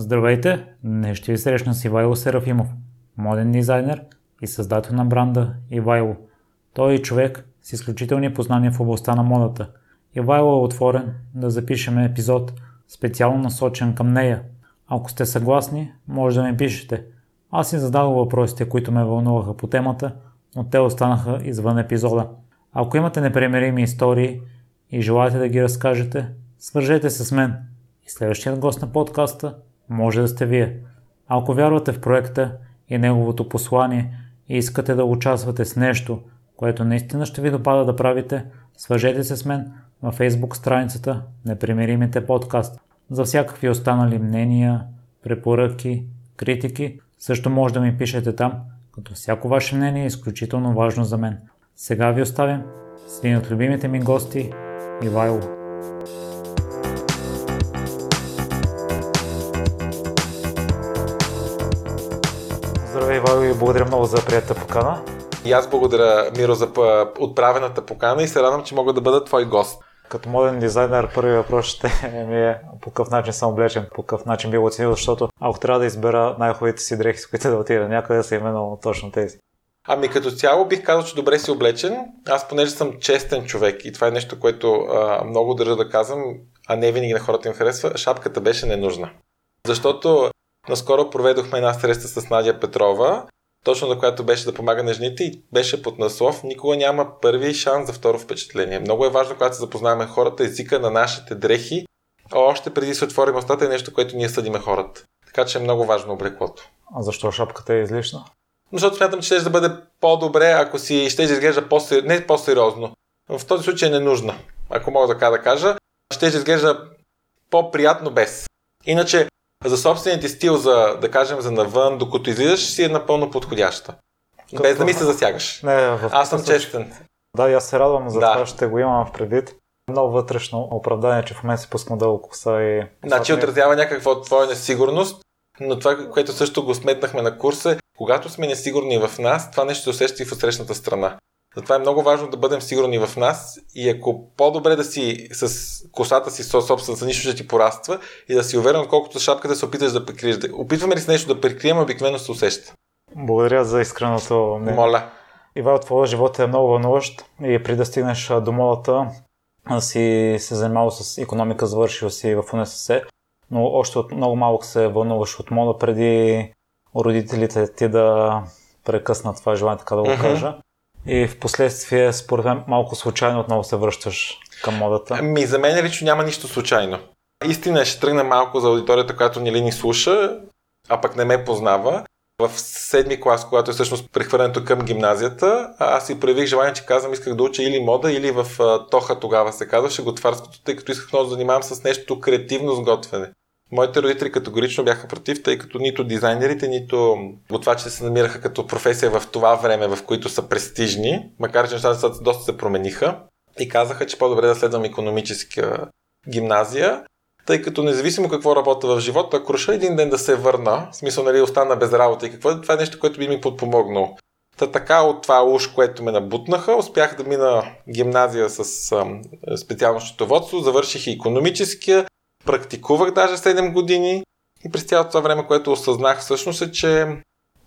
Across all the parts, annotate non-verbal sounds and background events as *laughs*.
Здравейте! Днес ще ви срещна с Ивайло Серафимов, моден дизайнер и създател на бранда Ивайло. Той е човек с изключителни познания в областта на модата. Ивайло е отворен да запишем епизод специално насочен към нея. Ако сте съгласни, може да ми пишете. Аз си зададох въпросите, които ме вълнуваха по темата, но те останаха извън епизода. Ако имате непремерими истории и желаете да ги разкажете, свържете се с мен. И следващият гост на подкаста може да сте вие. Ако вярвате в проекта и неговото послание и искате да участвате с нещо, което наистина ще ви допада да правите, свържете се с мен на Facebook страницата Непримиримите подкаст. За всякакви останали мнения, препоръки, критики, също може да ми пишете там, като всяко ваше мнение е изключително важно за мен. Сега ви оставям с един от любимите ми гости, Ивайло. Ивайло, и благодаря много за приятата покана. И аз благодаря, Миро, за отправената покана и се радвам, че мога да бъда твой гост. Като моден дизайнер, първи въпрос ще ми е по какъв начин съм облечен, по какъв начин би го оценил, защото ако трябва да избера най-хубавите си дрехи, с които да отида някъде, са именно точно тези. Ами като цяло бих казал, че добре си облечен. Аз понеже съм честен човек и това е нещо, което а, много държа да казвам, а не винаги на хората им харесва, шапката беше ненужна. Защото наскоро проведохме една среща с Надя Петрова, точно на която беше да помага на жените и беше под наслов Никога няма първи шанс за второ впечатление. Много е важно, когато се запознаваме хората, езика на нашите дрехи, още преди се отворим устата е нещо, което ние съдиме хората. Така че е много важно облеклото. А защо шапката е излишна? Защото смятам, че ще да бъде по-добре, ако си ще изглежда по не по-сериозно. В този случай е ненужна, ако мога така да кажа. Ще изглежда по-приятно без. Иначе, за собственият ти стил, за, да кажем, за навън, докато излизаш, си е напълно подходяща. Като... Без да ми се засягаш. Не, в Аз съм честен. Да, и аз се радвам за да. това, ще го имам в предвид. Много вътрешно оправдание, че в момента си пускам дълго коса и... Значи отразява някаква твоя несигурност, но това, което също го сметнахме на курса, когато сме несигурни в нас, това нещо се усеща и в срещната страна. Затова е много важно да бъдем сигурни в нас и ако по-добре да си с косата си собствената, нищо ще ти пораства и да си уверен, отколкото шапката се опиташ да прикриеш. Опитваме ли с нещо да прикрием, обикновено се усеща. Благодаря за искреното мнение. Моля. Ивал, твоя живот е много вълнуващ и преди да стигнеш до модата, си се занимавал с економика, завършил си в УНСС, но още от много малък се вълнуваш от мода преди родителите ти да прекъснат това желание, така да го кажа. И в последствие, според мен, малко случайно отново се връщаш към модата. Ми, за мен лично няма нищо случайно. Истина ще тръгна малко за аудиторията, която ни ли ни слуша, а пък не ме познава. В седми клас, когато е всъщност прехвърлянето към гимназията, аз си проявих желание, че казвам, исках да уча или мода, или в Тоха тогава се казваше готварското, тъй като исках много да занимавам с нещо креативно сготвяне. Моите родители категорично бяха против, тъй като нито дизайнерите, нито готвачите се намираха като професия в това време, в които са престижни, макар че нещата доста се промениха и казаха, че по-добре да следвам економическа гимназия, тъй като независимо какво работя в живота, ако реша един ден да се върна, в смисъл нали остана без работа и какво, това е нещо, което би ми подпомогнало. Та така от това уж, което ме набутнаха, успях да мина гимназия с специално счетоводство, завърших и економическия, практикувах даже 7 години и през цялото това време, което осъзнах всъщност е, че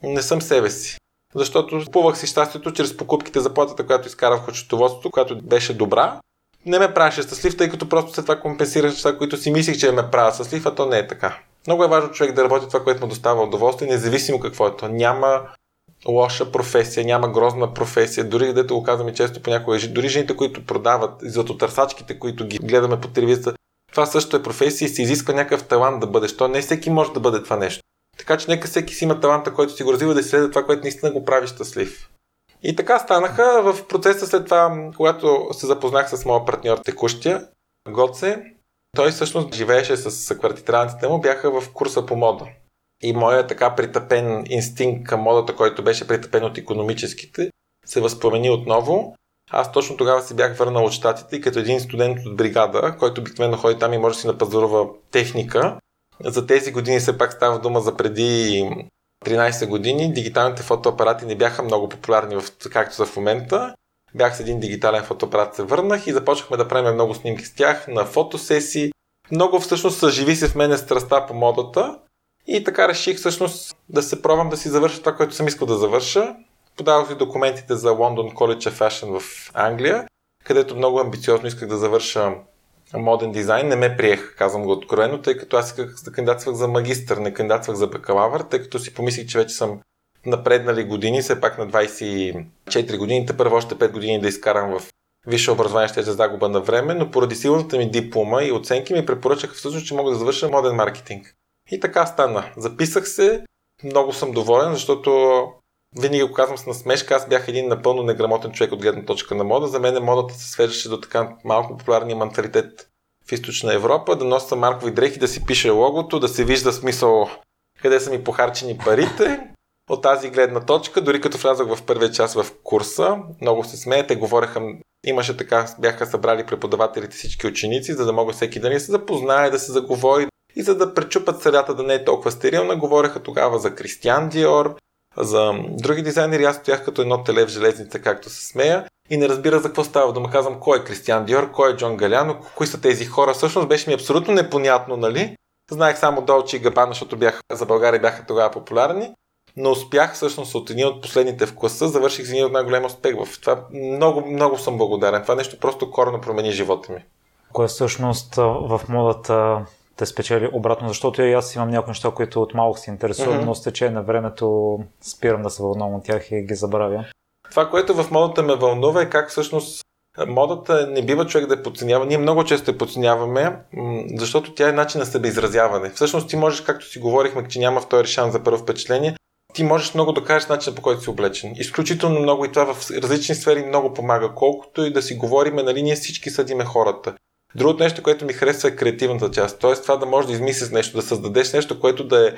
не съм себе си. Защото купувах си щастието чрез покупките за платата, която изкарах от счетоводството, която беше добра. Не ме правеше щастлив, тъй като просто след това компенсирах неща, които си мислих, че ме правят щастлив, а то не е така. Много е важно човек да работи това, което му достава удоволствие, независимо какво е то. Няма лоша професия, няма грозна професия. Дори дето го казваме често понякога, дори жените, които продават, златотърсачките, които ги гледаме по телевизията, това също е професия и се изисква някакъв талант да бъдеш. То не всеки може да бъде това нещо. Така че нека всеки си има таланта, който си го развива да следва това, което наистина го прави щастлив. И така станаха в процеса след това, когато се запознах с моя партньор текущия, Гоце, той всъщност живееше с квартитранците му, бяха в курса по мода. И моят така притъпен инстинкт към модата, който беше притъпен от економическите, се възпромени отново аз точно тогава си бях върнал от щатите и като един студент от бригада, който обикновено ходи там и може да си напазарува техника. За тези години все пак става дума за преди 13 години. Дигиталните фотоапарати не бяха много популярни, в, както са в момента. Бях с един дигитален фотоапарат, се върнах и започнахме да правим много снимки с тях на фотосесии. Много всъщност съживи се в мене страста по модата И така реших всъщност да се пробвам да си завърша това, което съм искал да завърша. Подавах си документите за London College of Fashion в Англия, където много амбициозно исках да завърша моден дизайн. Не ме приех, казвам го откровено, тъй като аз исках да кандидатствах за магистър, не кандидатствах за бакалавър, тъй като си помислих, че вече съм напреднали години, все пак на 24 години, първо още 5 години да изкарам в висше образование ще е за загуба на време, но поради силната ми диплома и оценки ми препоръчаха всъщност, че мога да завърша моден маркетинг. И така стана. Записах се, много съм доволен, защото винаги го казвам с насмешка, аз бях един напълно неграмотен човек от гледна точка на мода. За мен модата се свеждаше до така малко популярния менталитет в източна Европа, да нося маркови дрехи, да си пише логото, да се вижда смисъл къде са ми похарчени парите. От тази гледна точка, дори като влязах в първия час в курса, много се смеете, говореха, имаше така, бяха събрали преподавателите всички ученици, за да могат всеки да ни се запознае, да се заговори, и за да пречупат средата да не е толкова стерилна, говореха тогава за Кристиан Диор, за други дизайнери. Аз стоях като едно теле в железница, както се смея. И не разбира за какво става дума. Казвам кой е Кристиан Диор, кой е Джон Галяно, кои са тези хора. Всъщност беше ми абсолютно непонятно, нали? Знаех само Долчи и Габана, защото бях, за България бяха тогава популярни. Но успях всъщност от един от последните в класа, завърших с един от най-голям успех в това. Много, много съм благодарен. Това нещо просто корено промени живота ми. Кое всъщност в модата те спечели обратно, защото и аз имам някои неща, които от малко се интересувам, mm-hmm. но с течение на времето спирам да се вълнувам от тях и ги забравя. Това, което в модата ме вълнува е как всъщност модата не бива човек да я подценява. Ние много често я подценяваме, защото тя е начин на себеизразяване. Всъщност ти можеш, както си говорихме, че няма втори шанс за първо впечатление, ти можеш много да кажеш начина по който си облечен. Изключително много и това в различни сфери много помага. Колкото и да си говориме, нали, ние всички съдиме хората. Другото нещо, което ми харесва е креативната част. Тоест това да можеш да измислиш нещо, да създадеш нещо, което да е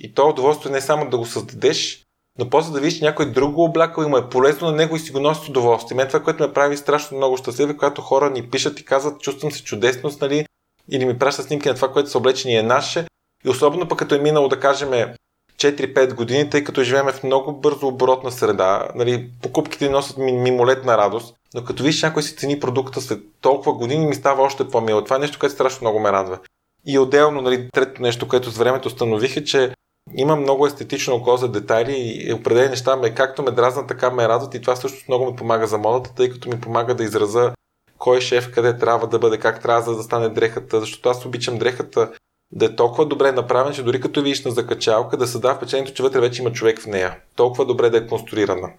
и то удоволствие не е само да го създадеш, но после да видиш, че някой друг го облякал и му е полезно на него и си го носи удоволствие. Мен това, което ме прави страшно много щастлив, е когато хора ни пишат и казват, чувствам се чудесно, нали, или ми пращат снимки на това, което са облечени е наше. И особено пък като е минало, да кажем, 4-5 години, тъй като живеем в много бързо оборотна среда, нали, покупките носят мимолетна радост. Но като виж някой си цени продукта след толкова години, ми става още по-мило. Това е нещо, което страшно много ме радва. И отделно, нали, трето нещо, което с времето установих е, че има много естетично око за детайли и определени неща ме както ме дразнат, така ме радват и това също много ми помага за модата, тъй като ми помага да израза кой е шеф, къде трябва да бъде, как трябва за да стане дрехата, защото аз обичам дрехата да е толкова добре направен, че дори като видиш на закачалка, да се дава впечатлението, че вътре вече има човек в нея. Толкова добре да е конструирана.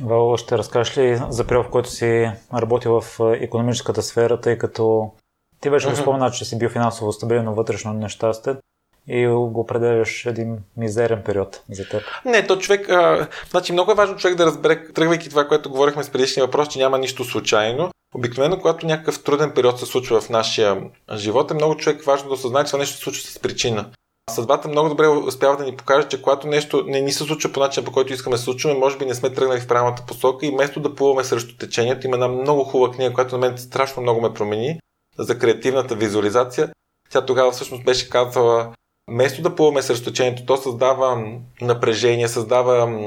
Вало, ще разкажеш ли за период, в който си работил в економическата сфера, тъй като ти вече го спомена, че си бил финансово стабилен, но вътрешно нещастен и го определяш един мизерен период за теб. Не, то човек. А, значи много е важно човек да разбере, тръгвайки това, което говорихме с предишния въпрос, че няма нищо случайно. Обикновено, когато някакъв труден период се случва в нашия живот, е много човек важно да осъзнае, че това нещо се случва с причина. Съдбата много добре успява да ни покаже, че когато нещо не ни се случва по начин, по който искаме да се случва, може би не сме тръгнали в правилната посока и вместо да плуваме срещу течението, има една много хубава книга, която на мен страшно много ме промени за креативната визуализация. Тя тогава всъщност беше казала, вместо да плуваме срещу течението, то създава напрежение, създава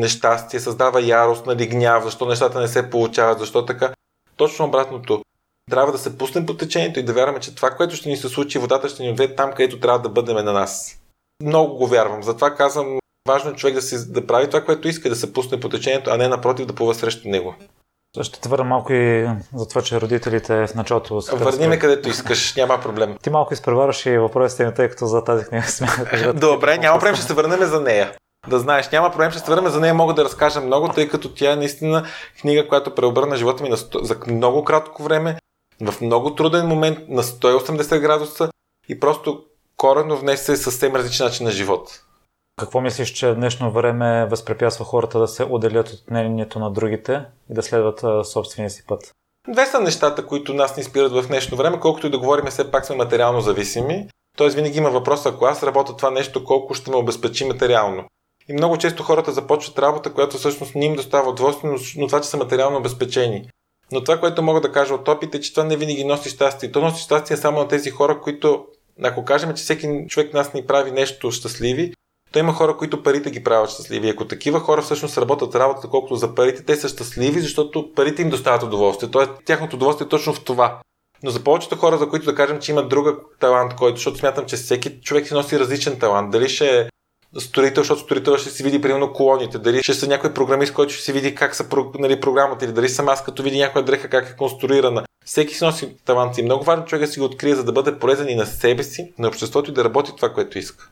нещастие, създава ярост, нали, гняв, защо нещата не се получават, защо така. Точно обратното. Трябва да се пуснем по течението и да вярваме, че това, което ще ни се случи, водата ще ни отведе там, където трябва да бъдем на нас. Много го вярвам. Затова казвам, важно е човек да, си, да прави това, което иска, да се пусне по течението, а не напротив да плува срещу него. Ще те върна малко и за това, че родителите в началото... Върни ме където искаш, няма проблем. Ти малко изпреварваш и въпросите тъй като за тази книга смятах. *laughs* Добре, няма проблем, ще се върнем за нея. Да знаеш, няма проблем, ще се върнем за нея, мога да разкажа много, тъй като тя е наистина книга, която преобърна живота ми на сто... за много кратко време, в много труден момент, на 180 градуса и просто корено внесе съвсем различен начин на живот. Какво мислиш, че в днешно време възпрепятства хората да се отделят от мнението на другите и да следват собствения си път? Две са нещата, които нас ни спират в днешно време, колкото и да говорим, все пак сме материално зависими. Тоест винаги има въпрос, ако аз работя това нещо, колко ще ме обезпечи материално. И много често хората започват работа, която всъщност не им достава удоволствие, но това, че са материално обезпечени. Но това, което мога да кажа от опит е, че това не винаги носи щастие. То носи щастие само на тези хора, които, ако кажем, че всеки човек нас ни прави нещо щастливи, то има хора, които парите ги правят щастливи. Ако такива хора всъщност работят работата, колкото за парите, те са щастливи, защото парите им доставят удоволствие. Тоест, тяхното удоволствие е точно в това. Но за повечето хора, за които да кажем, че имат друга талант, който, защото смятам, че всеки човек си носи различен талант. Дали ще е строител, защото строител ще си види примерно колоните, дали ще са някой програмист, който ще си види как са нали, програмата или дали съм аз като види някоя дреха как е конструирана. Всеки си носи талант и много важно човек да си го открие, за да бъде полезен и на себе си, на обществото и да работи това, което иска.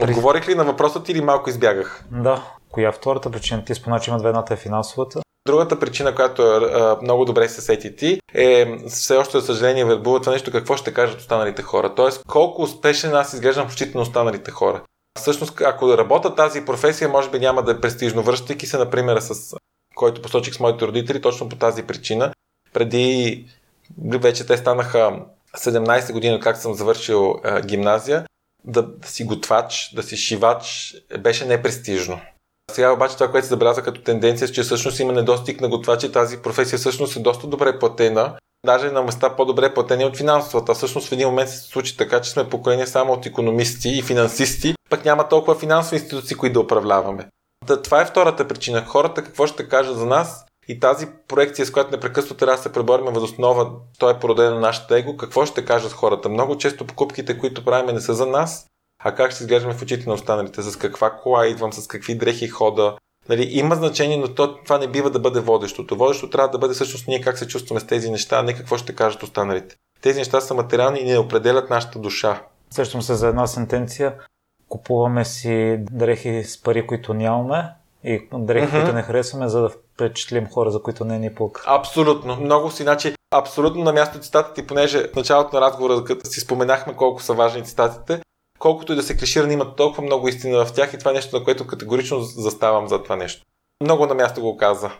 Отговорих ли на въпроса ти или малко избягах? Да. Коя е втората причина? Ти спомена, че има две, едната е финансовата. Другата причина, която е а, много добре се сети ти, е все още, за съжаление, вербува това нещо, какво ще кажат останалите хора. Тоест, колко успешен аз изглеждам в очите на останалите хора. Всъщност, ако работя тази професия, може би няма да е престижно. Връщайки се, например, с който посочих с моите родители, точно по тази причина. Преди вече те станаха 17 години, как съм завършил а, гимназия, да, да си готвач, да си шивач беше непрестижно. Сега обаче това, което се забеляза като тенденция, е, че всъщност има недостиг на готвачи. Тази професия всъщност е доста добре платена. Даже на места по-добре платени от финансовата. Всъщност в един момент се случи така, че сме поколение само от економисти и финансисти, пък няма толкова финансови институции, които да управляваме. Да, това е втората причина. Хората какво ще кажат за нас и тази проекция, с която непрекъснато трябва да се преборим въз основа, той е породен на нашата его, какво ще кажат хората? Много често покупките, които правим не са за нас, а как ще изглеждаме в очите на останалите, с каква кола идвам, с какви дрехи хода. Нали, има значение, но то, това не бива да бъде водещото. Водещото трябва да бъде всъщност ние как се чувстваме с тези неща, а не какво ще кажат останалите. Тези неща са материални и не определят нашата душа. Сещам се за една сентенция. Купуваме си дрехи с пари, които нямаме и дрехи, mm-hmm. които не харесваме, за да впечатлим хора, за които не ни пук. Абсолютно. Много си, значи, абсолютно на място цитатите, понеже в началото на разговора, като си споменахме колко са важни цитатите, колкото и да се клиширани, имат толкова много истина в тях и това е нещо, на което категорично заставам за това нещо. Много на място го каза.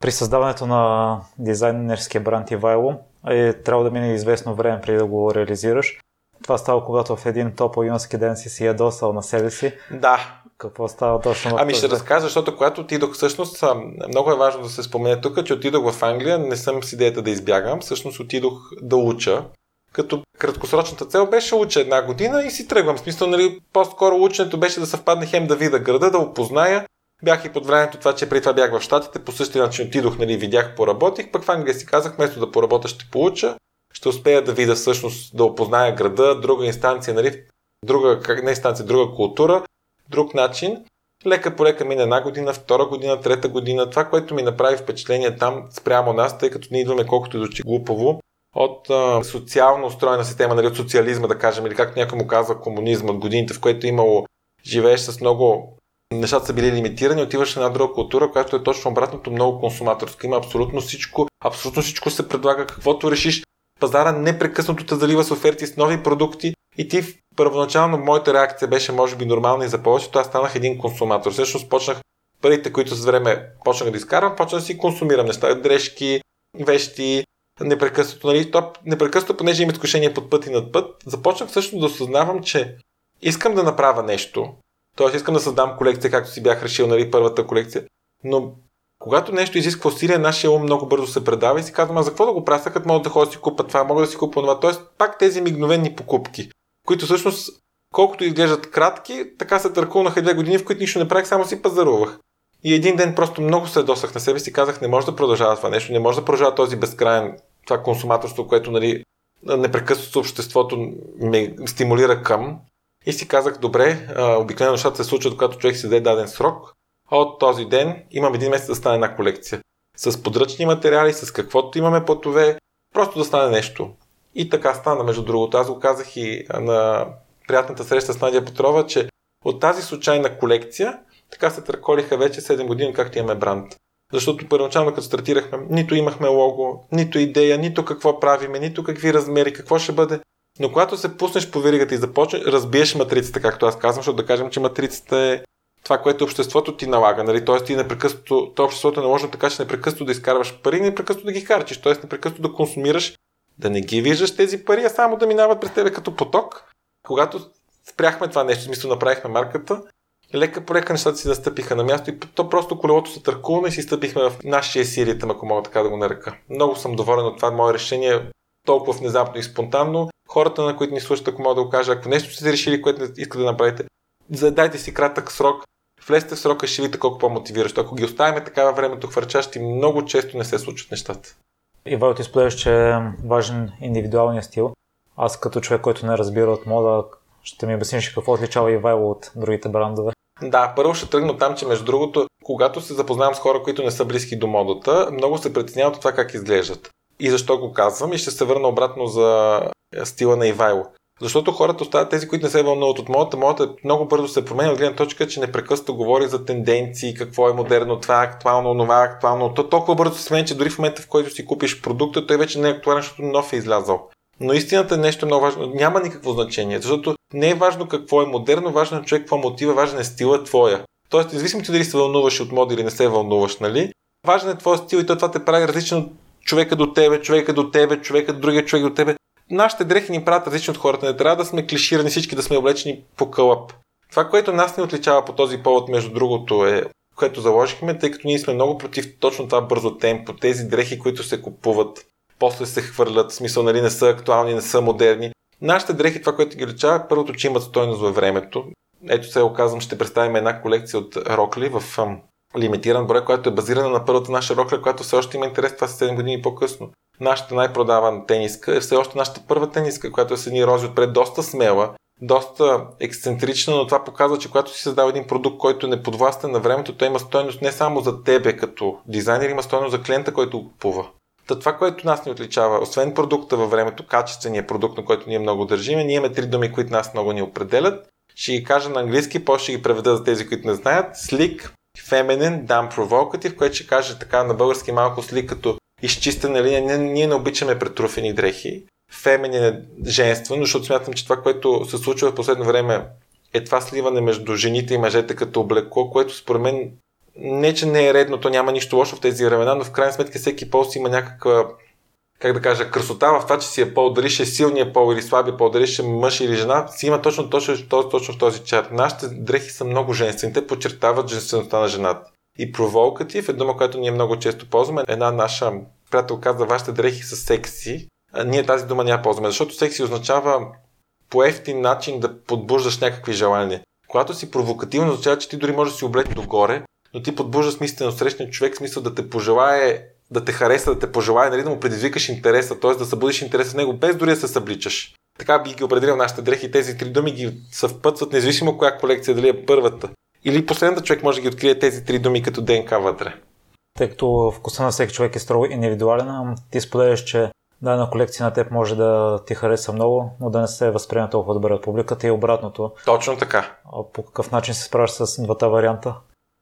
При създаването на дизайнерския бранд Ивайло е трябва да мине известно време преди да го реализираш. Това става, когато в един топъл юнски ден си си ядосал на себе си. Да. Какво става точно? Ами ще разкажа, защото когато отидох, всъщност, много е важно да се спомене тук, че отидох в Англия, не съм с идеята да избягам, всъщност отидох да уча като краткосрочната цел беше уча една година и си тръгвам. В смисъл, нали, по-скоро ученето беше да съвпадне хем да видя града, да опозная. Бях и под времето това, че преди това бях в Штатите, по същия начин отидох, нали, видях, поработих, пък в Англия си казах, вместо да поработя, ще получа, ще успея да видя всъщност, да опозная града, друга инстанция, нали, друга, не инстанция, друга култура, друг начин. Лека по лека мина една година, втора година, трета година. Това, което ми направи впечатление там спрямо нас, тъй като ние идваме колкото до глупаво, от а, социално устроена система, нали, от социализма, да кажем, или както някой му казва комунизма, от годините, в което имало, живееш с много нещата са били лимитирани, отиваш в една друга култура, която е точно обратното, много консуматорска. Има абсолютно всичко, абсолютно всичко се предлага, каквото решиш. Пазара непрекъснато те залива с оферти с нови продукти и ти първоначално моята реакция беше може би нормална и за повечето, аз станах един консуматор. Всъщност почнах парите, които с време почнах да изкарвам, почнах да си консумирам неща, дрежки, вещи, непрекъснато, нали, то непрекъснато, понеже има изкушение под път и над път, започнах също да осъзнавам, че искам да направя нещо, т.е. искам да създам колекция, както си бях решил, нали, първата колекция, но когато нещо изисква усилие, нашия ум много бързо се предава и си казвам, а за какво да го правя, като мога да ходя да си купа това, мога да си купа това. Тоест, пак тези мигновени покупки, които всъщност, колкото изглеждат кратки, така се търкулнаха две години, в които нищо не правих, само си пазарувах. И един ден просто много се досах на себе си, казах, не може да продължава това нещо, не може да продължава този безкрайен това консуматорство, което нали, непрекъснато обществото ме стимулира към. И си казах, добре, обикновено нещата се случват, когато човек си даде даден срок. А от този ден имам един месец да стане една колекция. С подръчни материали, с каквото имаме платове, просто да стане нещо. И така стана, между другото. Аз го казах и на приятната среща с Надя Петрова, че от тази случайна колекция така се търколиха вече 7 години, както имаме бранд. Защото първоначално като стартирахме, нито имахме лого, нито идея, нито какво правиме, нито какви размери, какво ще бъде. Но когато се пуснеш по веригата и започнеш, разбиеш матрицата, както аз казвам, защото да кажем, че матрицата е това, което обществото ти налага. Нали? Тоест ти непрекъснато, то обществото е наложено така, че непрекъснато да изкарваш пари, непрекъснато да ги харчиш. Тоест непрекъснато да консумираш, да не ги виждаш тези пари, а само да минават през тебе като поток. Когато спряхме това нещо, смисъл направихме марката, лека по лека нещата си настъпиха на място и то просто колелото се търкулна и си стъпихме в нашия си ритъм, ако мога така да го нарека. Много съм доволен от това мое решение, толкова внезапно и спонтанно. Хората, на които ни слушат, ако мога да го кажа, ако нещо сте решили, което искате да направите, задайте си кратък срок, влезте в срока, ще видите колко по-мотивиращо. Ако ги оставяме така във времето хвърчащи, много често не се случват нещата. Ивайло ти споделяш, че е важен индивидуалния стил. Аз като човек, който не разбира от мода, ще ми обясниш какво отличава Ивайло от другите брандове. Да, първо ще тръгна там, че между другото, когато се запознавам с хора, които не са близки до модата, много се притесняват от това как изглеждат. И защо го казвам и ще се върна обратно за стила на Ивайло. Защото хората остават тези, които не се вълнуват от модата. Модата много бързо се променя от гледна точка, че непрекъснато говори за тенденции, какво е модерно, това е актуално, това е актуално. То толкова бързо се сменя, че дори в момента, в който си купиш продукта, той вече не е актуален, защото нов е излязъл. Но истината е нещо много важно. Няма никакво значение, защото не е важно какво е модерно, важно е човек какво мотива, важен е стила твоя. Тоест, независимо ти дали се вълнуваш от моди или не се вълнуваш, нали? Важен е твоя стил и то това те прави различно от човека до тебе, човека до тебе, човека до другия човек до тебе нашите дрехи ни правят различни от хората. Не трябва да сме клиширани всички, да сме облечени по кълъп. Това, което нас не отличава по този повод, между другото, е което заложихме, тъй като ние сме много против точно това бързо темпо, тези дрехи, които се купуват, после се хвърлят, в смисъл, нали, не са актуални, не са модерни. Нашите дрехи, това, което ги отличава, първото, че имат стойност във времето. Ето се оказвам, ще представим една колекция от Рокли в лимитиран брой, която е базирана на първата наша Рокли, която все още има интерес, това са 7 години по-късно нашата най-продавана тениска е все още нашата първа тениска, която е с едни рози отпред, доста смела, доста ексцентрична, но това показва, че когато си създава един продукт, който е неподвластен на времето, той има стойност не само за тебе като дизайнер, има стойност за клиента, който го купува. Та това, което нас ни отличава, освен продукта във времето, качествения продукт, на който ние много държиме, ние имаме три думи, които нас много ни определят. Ще ги кажа на английски, после ще ги преведа за тези, които не знаят. Slick, feminine, damn provocative, което ще каже така на български малко slick като изчистена линия. Ние, ние не обичаме претруфени дрехи. Феминин е женствено, защото смятам, че това, което се случва в последно време е това сливане между жените и мъжете като облекло, което според мен не, че не е редно, то няма нищо лошо в тези времена, но в крайна сметка всеки пол си има някаква как да кажа, красота в това, че си е пол, дали ще е силния пол или слабия пол, дали ще е мъж или жена, си има точно, точно, точно, точно в този чар. Нашите дрехи са много женствени, те подчертават женствеността на жената. И провокатив е дума, която ние много често ползваме. Една наша приятел каза, вашите дрехи са секси. А ние тази дума няма ползваме, защото секси означава по ефтин начин да подбуждаш някакви желания. Когато си провокативно, означава, че ти дори можеш да си облечеш догоре, но ти подбуждаш смислено срещния човек, смисъл да те пожелае, да те хареса, да те пожелае, нали, да му предизвикаш интереса, т.е. да събудиш интерес в него, без дори да се събличаш. Така би ги определил нашите дрехи. Тези три думи ги съвпътстват, независимо коя колекция, дали е първата или последната човек може да ги открие тези три думи като ДНК вътре. Тъй като вкуса на всеки човек е строго индивидуален, ти споделяш, че дадена колекция на теб може да ти хареса много, но да не се възприема толкова добре от публиката и обратното. Точно така. А по какъв начин се справяш с двата варианта?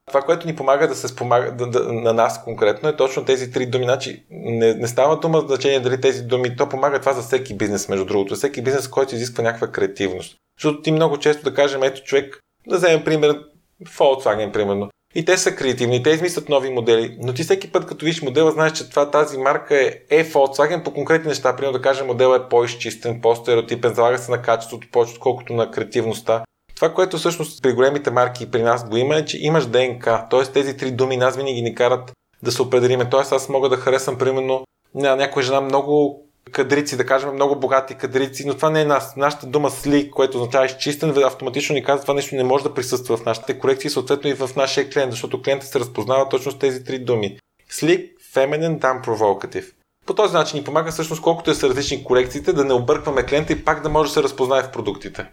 Това, което ни помага да се спомага да, да, на нас конкретно е точно тези три думи. Значи, не, не става дума значение дали тези думи, то помага това за всеки бизнес, между другото. Всеки бизнес, който изисква някаква креативност. Защото ти много често да кажем, ето човек, да вземем пример, Volkswagen, примерно. И те са креативни, те измислят нови модели, но ти всеки път, като виж модела, знаеш, че това, тази марка е, е Volkswagen по конкретни неща. Примерно да кажем, моделът е по-изчистен, по-стереотипен, залага се на качеството повече, отколкото на креативността. Това, което всъщност при големите марки при нас го има е, че имаш ДНК. Т.е. тези три думи нас винаги ни карат да се определиме. Тоест аз мога да харесам, примерно, на някоя жена много кадрици, да кажем много богати кадрици, но това не е нас. Нашата дума сли, което означава изчистен, автоматично ни казва, това нещо не може да присъства в нашите корекции, съответно и в нашия клиент, защото клиентът се разпознава точно с тези три думи. Slick, feminine, damn provocative. По този начин ни помага всъщност колкото е са различни корекциите, да не объркваме клиента и пак да може да се разпознае в продуктите.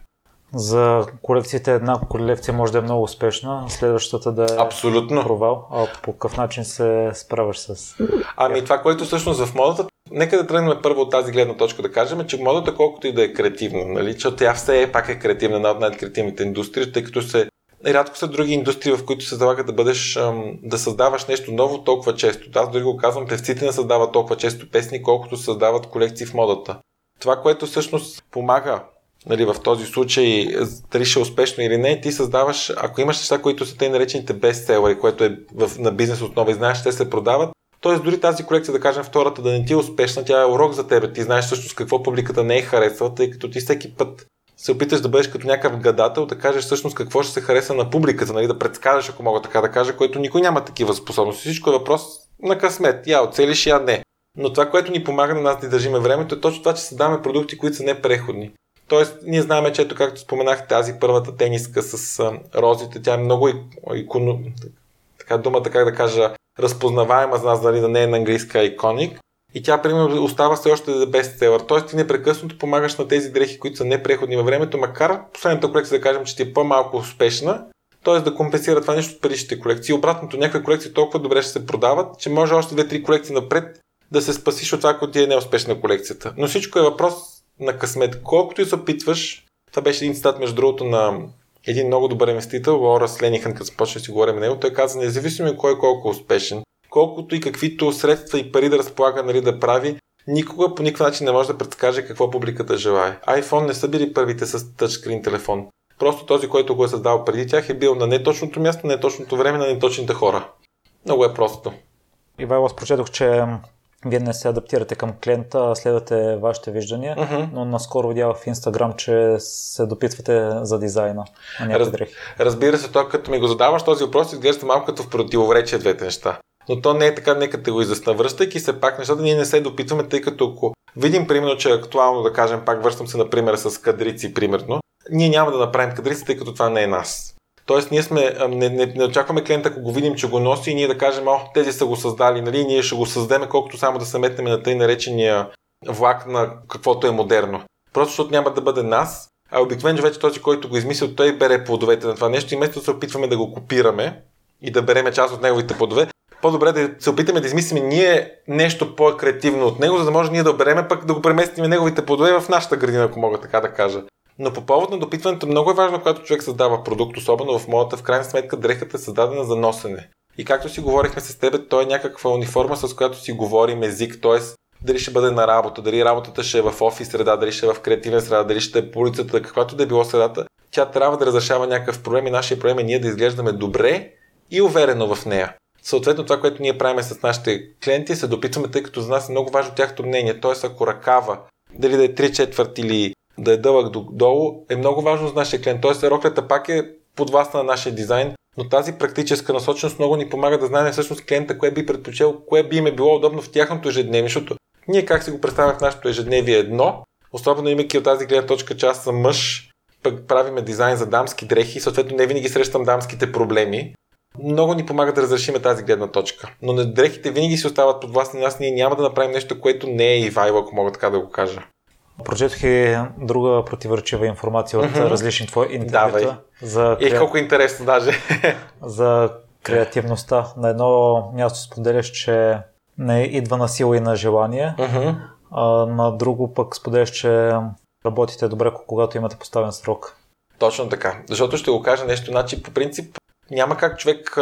За колекцията една колекция може да е много успешна, следващата да е Абсолютно. провал. А по какъв начин се справяш с... Ами това, което всъщност в модата, нека да тръгнем първо от тази гледна точка да кажем, че модата колкото и да е креативна, нали, защото тя все е пак е креативна, една от най-креативните индустрии, тъй като се рядко са други индустрии, в които се залага да бъдеш, да създаваш нещо ново толкова често. Аз дори го казвам, певците не създават толкова често песни, колкото създават колекции в модата. Това, което всъщност помага нали, в този случай, дали ще е успешно или не, ти създаваш, ако имаш неща, които са те наречените бестселери, което е в, на бизнес основа и знаеш, те се продават, т.е. дори тази колекция, да кажем втората, да не ти е успешна, тя е урок за теб. Ти знаеш всъщност какво публиката не е харесала, тъй като ти всеки път се опиташ да бъдеш като някакъв гадател, да кажеш всъщност какво ще се хареса на публиката, нали, да предскажеш, ако мога така да кажа, което никой няма такива способности. Всичко е въпрос на късмет. Я оцелиш, я не. Но това, което ни помага на нас да държиме времето, е точно това, че създаваме продукти, които са непреходни. Тоест, ние знаем, че ето както споменах, тази първата тениска с а, розите, тя е много иконо... така думата, как да кажа, разпознаваема за нас, дали да не е на английска иконик. и тя, примерно, остава все още да бестселър. Тоест, ти непрекъснато помагаш на тези дрехи, които са непреходни във времето, макар последната колекция да кажем, че ти е по-малко успешна, т.е. да компенсира това нещо от предишните колекции. Обратното, някои колекции толкова добре ще се продават, че може още две-три колекции напред да се спасиш от това, ако ти е неуспешна колекцията. Но всичко е въпрос на късмет. Колкото и се опитваш, това беше един цитат, между другото, на един много добър инвеститор, Лора Ленихън, като започна си говорим него, той каза, независимо кой колко е успешен, колкото и каквито средства и пари да разполага нали, да прави, никога по никакъв начин не може да предскаже какво публиката желая. iPhone не са били първите с тъчскрин телефон. Просто този, който го е създал преди тях е бил на неточното място, на неточното време, на неточните хора. Много е просто. Ивайло, аз прочетох, че вие не се адаптирате към клиента, следвате вашите виждания, uh-huh. но наскоро видях в Инстаграм, че се допитвате за дизайна Раз. Разбира се, то като ми го задаваш този въпрос, изглежда малко като в противоречие двете неща. Но то не е така, нека те го изясна. Връщайки се пак нещата, ние не се допитваме, тъй като ако видим, примерно, че е актуално, да кажем, пак връщам се, например, с кадрици, примерно, ние няма да направим кадрици, тъй като това не е нас. Тоест, ние сме, не, не, не очакваме клиента, ако го видим, че го носи и ние да кажем, о, тези са го създали, нали, ние ще го създадем, колкото само да се метнем на тъй наречения влак на каквото е модерно. Просто защото няма да бъде нас, а обикновено вече този, който го измислил, той бере плодовете на това нещо и вместо да се опитваме да го копираме и да береме част от неговите плодове, по-добре да се опитаме да измислим ние нещо по-креативно от него, за да може ние да береме пък да го преместим неговите плодове в нашата градина, ако мога така да кажа. Но по повод на допитването много е важно, когато човек създава продукт, особено в моята, в крайна сметка дрехата е създадена за носене. И както си говорихме с теб, той е някаква униформа, с която си говорим език, т.е. дали ще бъде на работа, дали работата ще е в офис среда, дали ще е в креативна среда, дали ще е по улицата, каквато да е било средата, тя трябва да разрешава някакъв проблем и нашия проблем е ние да изглеждаме добре и уверено в нея. Съответно, това, което ние правим с нашите клиенти, се допитваме, тъй като за нас е много важно тяхното мнение. Т.е. ако ръкава, дали да е 3 четвърти или да е дълъг долу, е много важно за нашия клиент. Тоест, роклята пак е под властта на нашия дизайн, но тази практическа насоченост много ни помага да знаем всъщност клиента кое би предпочел, кое би им е било удобно в тяхното ежедневие, защото ние как си го представях в нашето ежедневие едно, особено имайки от тази гледна точка, че аз съм мъж, пък правиме дизайн за дамски дрехи, съответно не винаги срещам дамските проблеми. Много ни помага да разрешим тази гледна точка. Но на дрехите винаги си остават под власт на нас, ние няма да направим нещо, което не е Ивайло, ако мога така да го кажа. Прочетох и друга противоречива информация от mm-hmm. различни твои интервюта. За кре... И колко интересно даже. за креативността. На едно място споделяш, че не идва на сила и на желание, mm-hmm. а на друго пък споделяш, че работите добре, когато имате поставен срок. Точно така. Защото ще го кажа нещо, значи по принцип няма как човек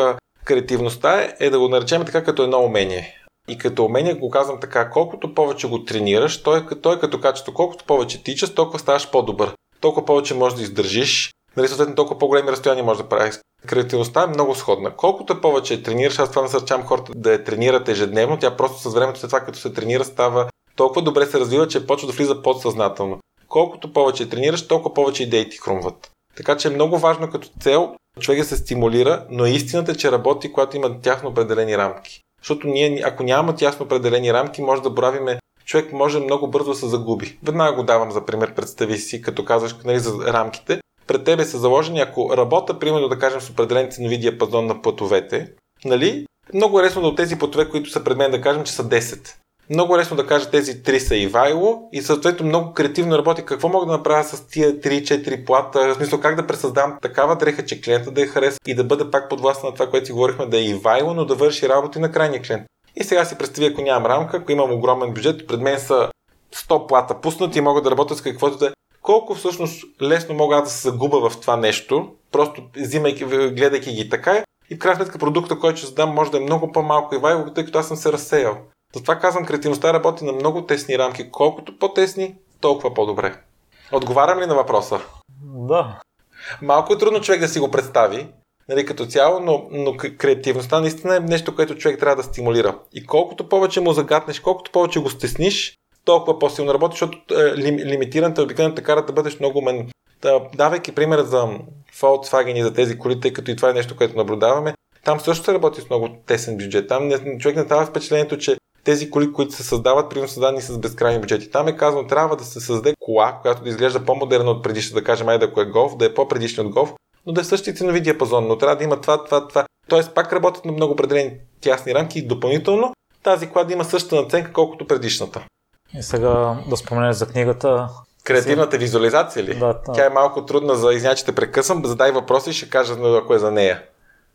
креативността е, е да го наречем така като едно умение. И като умение го казвам така, колкото повече го тренираш, той, той като качество, колкото повече тичаш, толкова ставаш по-добър. Толкова повече можеш да издържиш, нали, съответно толкова по-големи разстояния можеш да правиш. Креативността е много сходна. Колкото повече тренираш, аз това насърчавам хората да я тренират ежедневно, тя просто с времето след това, като се тренира, става толкова добре се развива, че почва да влиза подсъзнателно. Колкото повече тренираш, толкова повече идеи ти хрумват. Така че е много важно като цел човек да се стимулира, но истината е, че работи, когато има тяхно определени рамки. Защото ние, ако нямаме тясно определени рамки, може да боравиме човек може много бързо да се загуби. Веднага го давам за пример, представи си, като казваш нали, за рамките. Пред тебе са заложени, ако работа, примерно да кажем с определен ценови диапазон на пътовете, нали, много е лесно да от тези пътове, които са пред мен, да кажем, че са 10 много лесно да кажа тези три са Ивайло и съответно много креативно работи какво мога да направя с тия 3-4 плата, в смисъл как да пресъздам такава дреха, че клиента да я хареса и да бъде пак под властта на това, което си говорихме, да е Ивайло, но да върши работи на крайния клиент. И сега си представи, ако нямам рамка, ако имам огромен бюджет, пред мен са 100 плата пуснати и мога да работя с каквото да е. Колко всъщност лесно мога да се загуба в това нещо, просто взимайки, гледайки ги така и в крайна сметка продукта, който ще задам, може да е много по-малко и тъй като аз съм се разсеял. Затова казвам, креативността работи на много тесни рамки. Колкото по-тесни, толкова по-добре. Отговарям ли на въпроса? Да. Малко е трудно човек да си го представи, нали, като цяло, но, но креативността наистина е нещо, което човек трябва да стимулира. И колкото повече му загатнеш, колкото повече го стесниш, толкова по-силно работи, защото е, лим, лимитираната обикновено те кара да бъдеш много умен. Да, давайки пример за Volkswagen и за тези коли, тъй като и това е нещо, което наблюдаваме, там също се работи с много тесен бюджет. Там не, човек не дава впечатлението, че тези коли, които се създават, примерно създадени с безкрайни бюджети. Там е казано, трябва да се създаде кола, която да изглежда по-модерна от предишната, да кажем, айде ако е голф, да е по-предишна от голф, но да е същия ценови диапазон, но трябва да има това, това, това. Тоест пак работят на много определени тясни рамки и допълнително тази кола да има същата наценка, колкото предишната. И сега да споменеш за книгата. Креативната визуализация ли? Да, да. Тя е малко трудна за изнячите прекъсвам. Задай въпроси и ще кажа ако е за нея.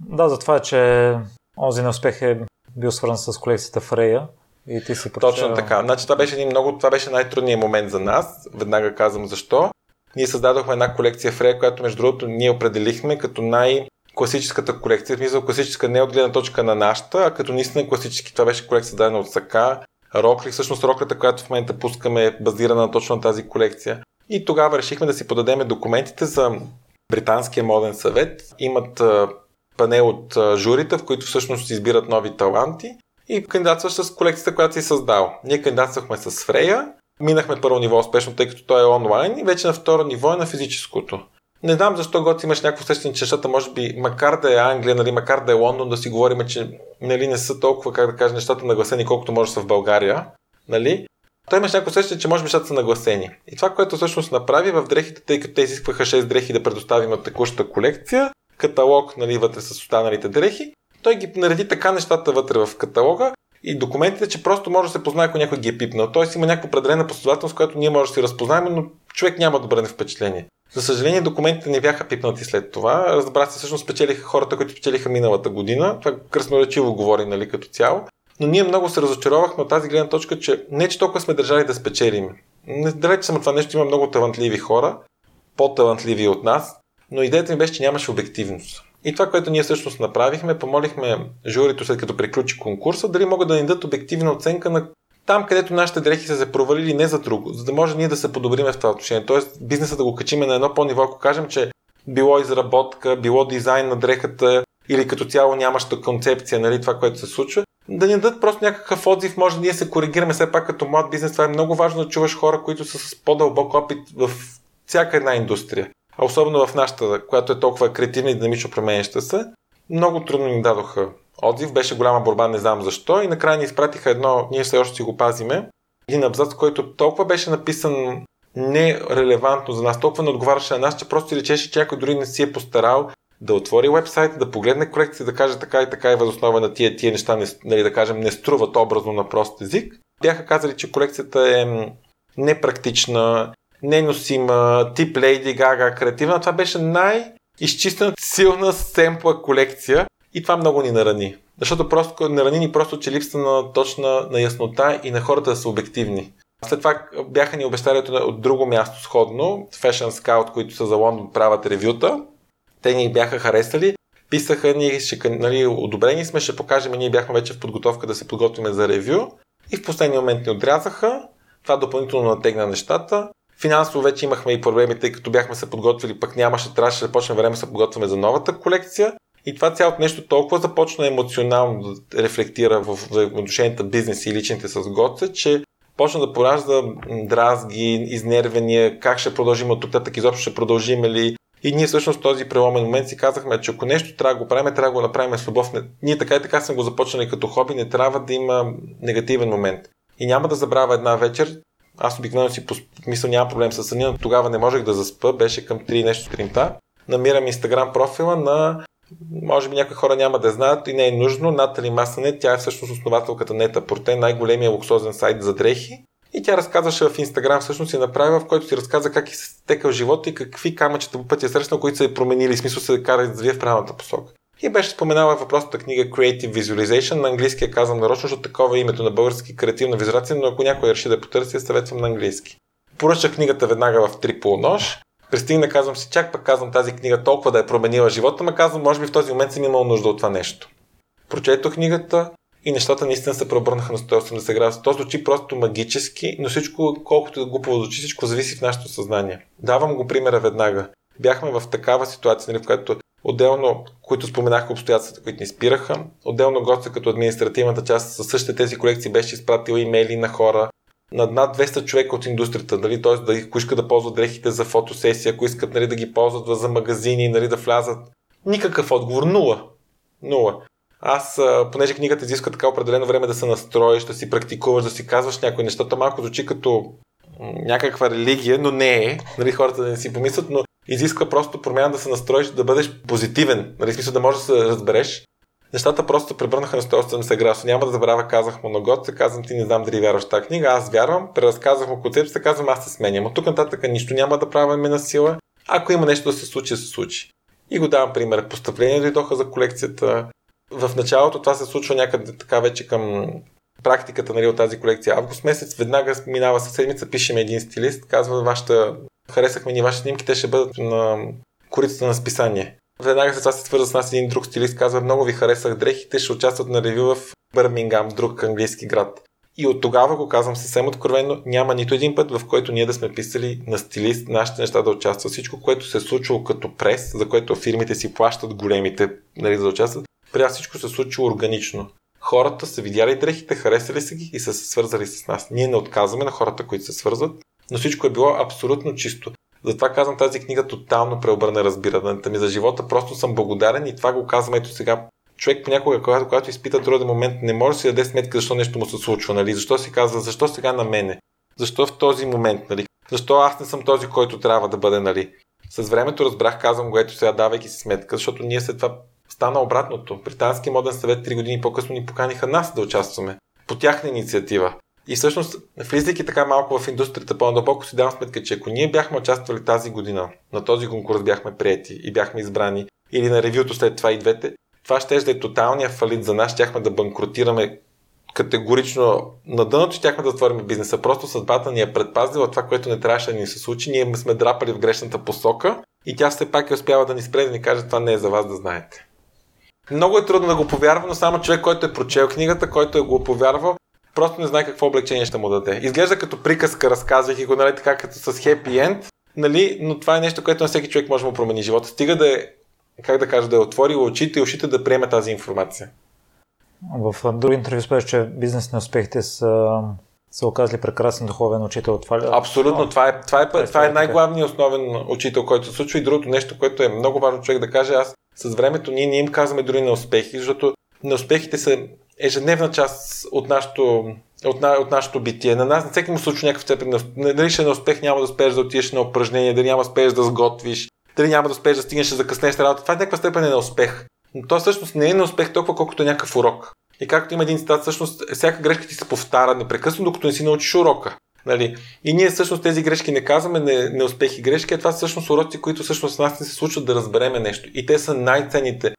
Да, за това, че онзи неуспех е бил свързан с колекцията Фрея. И ти си прочел... Точно така. Значи това беше един много, това беше най-трудният момент за нас. Веднага казвам защо. Ние създадохме една колекция Фрея, която между другото ние определихме като най- класическата колекция, в смисъл класическа не от гледна точка на нашата, а като наистина класически. Това беше колекция дадена от Сака, Рокли, всъщност роклята, която в момента пускаме е базирана точно на тази колекция. И тогава решихме да си подадеме документите за Британския моден съвет. Имат панел от журите, в които всъщност избират нови таланти и кандидатстваш с колекцията, която си създал. Ние кандидатствахме с Фрея, минахме първо ниво успешно, тъй като той е онлайн и вече на второ ниво е на физическото. Не знам защо год имаш някакво усещане, че нещата, може би, макар да е Англия, нали, макар да е Лондон, да си говорим, че нали, не са толкова, как да кажа, нещата нагласени, колкото може са в България. Нали? Той имаш някакво усещане, че може би нещата са нагласени. И това, което всъщност направи в дрехите, тъй като те изискваха 6 дрехи да предоставим от текущата колекция, каталог нали, вътре с останалите дрехи, той ги нареди така нещата вътре в каталога и документите, че просто може да се познае, ако някой ги е пипнал. Тоест има някаква определена последователност, която ние може да си разпознаем, но човек няма да бъде впечатление. За съжаление, документите не бяха пипнати след това. Разбра се, всъщност спечелиха хората, които спечелиха миналата година. Това красноречиво говори, нали, като цяло. Но ние много се разочаровахме от тази гледна точка, че не че толкова сме държали да спечелим. Не далече съм от това нещо, има много талантливи хора, по-талантливи от нас, но идеята ми беше, че нямаше обективност. И това, което ние всъщност направихме, помолихме журито, след като приключи конкурса, дали могат да ни дадат обективна оценка на там, където нашите дрехи са се провалили не за друго, за да може ние да се подобриме в това отношение. Тоест, бизнеса да го качиме на едно по-ниво, ако кажем, че било изработка, било дизайн на дрехата или като цяло нямаща концепция, нали, това, което се случва, да ни дадат просто някакъв отзив, може да ние се коригираме все пак като млад бизнес. Това е много важно да чуваш хора, които са с по-дълбок опит в всяка една индустрия. Особено в нашата, която е толкова креативна и динамично променяща се, много трудно ни дадоха отзив. Беше голяма борба, не знам защо. И накрая ни изпратиха едно, ние все още си го пазиме, един абзац, който толкова беше написан нерелевантно за нас, толкова не отговаряше на нас, че просто речеше, че някой дори не си е постарал да отвори вебсайт, да погледне колекция, да каже така и така и възоснова на тия, тия неща, не, нали, да кажем, не струват образно на прост език. Бяха казали, че колекцията е непрактична, неносима, тип Lady Gaga, креативна. Това беше най-изчистена, силна семпла колекция и това много ни нарани. Защото просто нарани ни просто, че липса на точна на яснота и на хората да са обективни. След това бяха ни обещали от друго място сходно, Fashion Scout, които са за Лондон правят ревюта. Те ни бяха харесали, писаха ни, ще, нали, одобрени сме, ще покажем, ние бяхме вече в подготовка да се подготвим за ревю. И в последния момент ни отрязаха. Това допълнително натегна нещата. Финансово вече имахме и проблеми, тъй като бяхме се подготвили, пък нямаше, трябваше да почнем време да се подготвяме за новата колекция. И това цялото нещо толкова започна емоционално да рефлектира в отношенията бизнес и личните с Гоце, че почна да поражда дразги, изнервения, как ще продължим от тук, так изобщо ще продължим ли. И ние всъщност в този преломен момент си казахме, че ако нещо трябва да го правим, трябва да го направим с любов. Ние така и така сме го започнали като хоби, не трябва да има негативен момент. И няма да забравя една вечер, аз обикновено си мисля, няма проблем с съня, но тогава не можех да заспа, беше към 3 нещо сутринта. Намирам инстаграм профила на може би някои хора няма да знаят и не е нужно. Натали Масанет, тя е всъщност основателката на Етапорте, най-големия луксозен сайт за дрехи. И тя разказваше в Инстаграм, всъщност си направила, в който си разказа как е стекал живота и какви камъчета по пътя срещна, които са е променили, смисъл се кара да в правилната посока. И беше споменала въпросната книга Creative Visualization, на английски я казвам нарочно, защото такова е името на български креативна визуализация, но ако някой реши да потърси, съветвам на английски. Поръчах книгата веднага в три полунощ пристигна, казвам си, чак пък казвам тази книга толкова да е променила живота, ма казвам, може би в този момент съм имал нужда от това нещо. Прочетох книгата и нещата наистина се преобърнаха на 180 градуса. То звучи просто магически, но всичко, колкото да глупаво звучи, всичко зависи в нашето съзнание. Давам го примера веднага. Бяхме в такава ситуация, нали, в която отделно, които споменаха обстоятелствата, които ни спираха, отделно гостя като административната част със същите тези колекции беше изпратила имейли на хора, на над 200 човека от индустрията, нали, т.е. да, ако искат да ползват дрехите за фотосесия, ако искат нали, да ги ползват за магазини, нали, да влязат. Никакъв отговор, нула. Нула. Аз, понеже книгата изисква така определено време да се настроиш, да си практикуваш, да си казваш някои нещата, малко звучи като някаква религия, но не е. Нали, хората да не си помислят, но изисква просто промяна да се настроиш, да бъдеш позитивен. Нали, смисъл да можеш да се разбереш. нещата просто се превърнаха на 180 градуса. Няма да забравя, казах му на год, казвам ти не знам дали вярваш тази книга, аз вярвам, преразказах му концепцията, казвам аз се сменям. От тук нататък нищо няма да правим на сила. Ако има нещо да се случи, се случи. И го давам пример. Постъпления дойдоха за колекцията. В началото това се случва някъде така вече към практиката нали, от тази колекция. Август месец веднага минава със седмица, пишем един стилист, казва вашата харесахме ни вашите снимки, те ще бъдат на корицата на списание. Веднага след това се свърза с нас един друг стилист, казва много ви харесах дрехите, ще участват на ревю в Бърмингам, друг английски град. И от тогава го казвам съвсем откровенно, няма нито един път, в който ние да сме писали на стилист нашите неща да участват. Всичко, което се е случило като прес, за което фирмите си плащат големите нали, да участват, при всичко се е случило органично. Хората са видяли дрехите, харесали са ги и са се свързали с нас. Ние не отказваме на хората, които се свързват, но всичко е било абсолютно чисто. Затова казвам тази книга тотално преобърна разбирането ми за живота. Просто съм благодарен и това го казвам ето сега. Човек понякога, когато, когато изпита труден момент, не може да си даде сметка защо нещо му се случва. Нали? Защо си казва, защо сега на мене? Защо в този момент? Нали? Защо аз не съм този, който трябва да бъде? Нали? С времето разбрах, казвам го ето сега, давайки си сметка, защото ние след това стана обратното. Британски моден съвет 3 години по-късно ни поканиха нас да участваме по тяхна инициатива. И всъщност, влизайки така малко в индустрията по-надълбоко, си давам сметка, че ако ние бяхме участвали тази година, на този конкурс бяхме прияти и бяхме избрани, или на ревюто след това и двете, това ще да е тоталния фалит за нас, щяхме да банкротираме категорично на дъното, щяхме да затворим бизнеса. Просто съдбата ни е предпазила това, което не трябваше да ни се случи. Ние сме драпали в грешната посока и тя все пак е успяла да ни спре да ни каже, това не е за вас да знаете. Много е трудно да го повярва, но само човек, който е прочел книгата, който е го повярвал, просто не знае какво облегчение ще му даде. Изглежда като приказка, разказвайки го, нали, така като с хепи енд, нали, но това е нещо, което на всеки човек може да му промени живота. Стига да е, как да кажа, да е отворил очите и ушите да приеме тази информация. В други интервю спеш, че бизнес неуспехите са са оказали прекрасен духовен учител. Това ли? Е? Абсолютно, това е, това е, това е, това е най-главният основен учител, който се случва. И другото нещо, което е много важно човек да каже, аз с времето ние не им казваме дори на успехи, защото неуспехите са ежедневна част от нашото, от, на, от нашото битие. На нас на всеки му случва някакъв степен. Дали ще на успех няма да успееш да отидеш на упражнение, дали няма да успееш да сготвиш, дали няма да успееш да стигнеш да закъснеш работа. Това е някаква степен е на успех. Но то всъщност не е на успех толкова, колкото е някакъв урок. И както има един цитат, всъщност всяка грешка ти се повтаря непрекъснато, докато не си научиш урока. Нали? И ние всъщност тези грешки не казваме не, неуспехи грешки, а това са всъщност уроци, които всъщност нас не се случват да разбереме нещо. И те са най-ценните.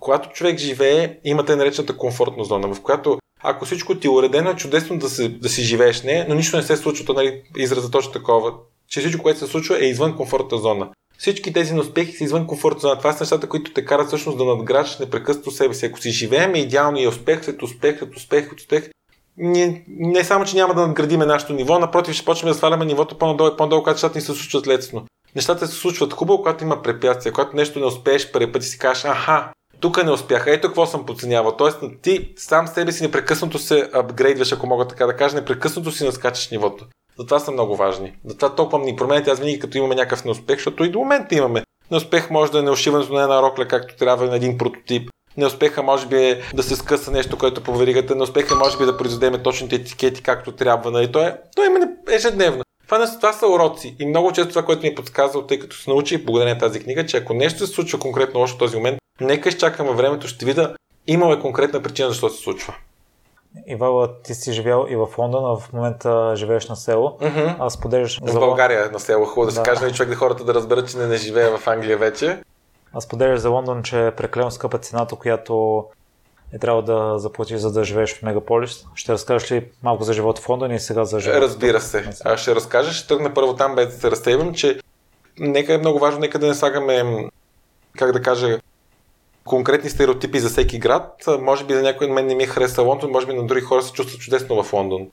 Когато човек живее, има те наречената комфортна зона, в която ако всичко ти е уредено, е чудесно да, се, да си живееш не, но нищо не се случва, то нали, израза точно такова, че всичко, което се случва е извън комфортна зона. Всички тези неуспехи са извън комфортна зона. Това са нещата, които те карат всъщност да надграждаш непрекъснато себе си. Ако си живеем идеално и успех след успех, след успех, след успех, ние не само, че няма да надградиме нашето ниво, напротив, ще почнем да сваляме нивото по-надолу и по-надолу, когато нещата ни се случват лесно. Нещата се случват хубаво, когато има препятствия, когато нещо не успееш първи път и си кажеш, аха, тук не успях, ето какво съм подценявал. Тоест, ти сам себе си непрекъснато се апгрейдваш, ако мога така да кажа, непрекъснато си наскачаш нивото. Затова са много важни. Затова толкова ни променят. Аз винаги като имаме някакъв неуспех, защото и до момента имаме. Неуспех може да е неушиването на една рокля, както трябва на един прототип. Неуспеха може би е да се скъса нещо, което по веригата. Неуспеха може би да произведеме точните етикети, както трябва. Нали? То, е, то е ежедневно. Това, това са уроци. И много често това, което ми е подсказал, тъй като се научи благодарение тази книга, че ако нещо се случва конкретно лошо в този момент, нека изчакаме времето, ще видя, имаме конкретна причина защо се случва. Ивала, ти си живял и в Лондон, а в момента живееш на село. Mm-hmm. А споделяш... В България на село. Хубаво да, да. се каже на човек да хората да разберат, че не, не живее в Англия вече. А споделяш за Лондон, че е прекалено скъпа цената, която е трябва да заплатиш, за да живееш в мегаполис. Ще разкажеш ли малко за живота в Лондон и сега за живота? Разбира се. Аз ще разкажа, ще тръгна първо там, без да се разтебам, че нека е много важно, нека да не слагаме, как да кажа, конкретни стереотипи за всеки град. Може би за някой мен не ми хареса Лондон, може би на други хора се чувстват чудесно в Лондон.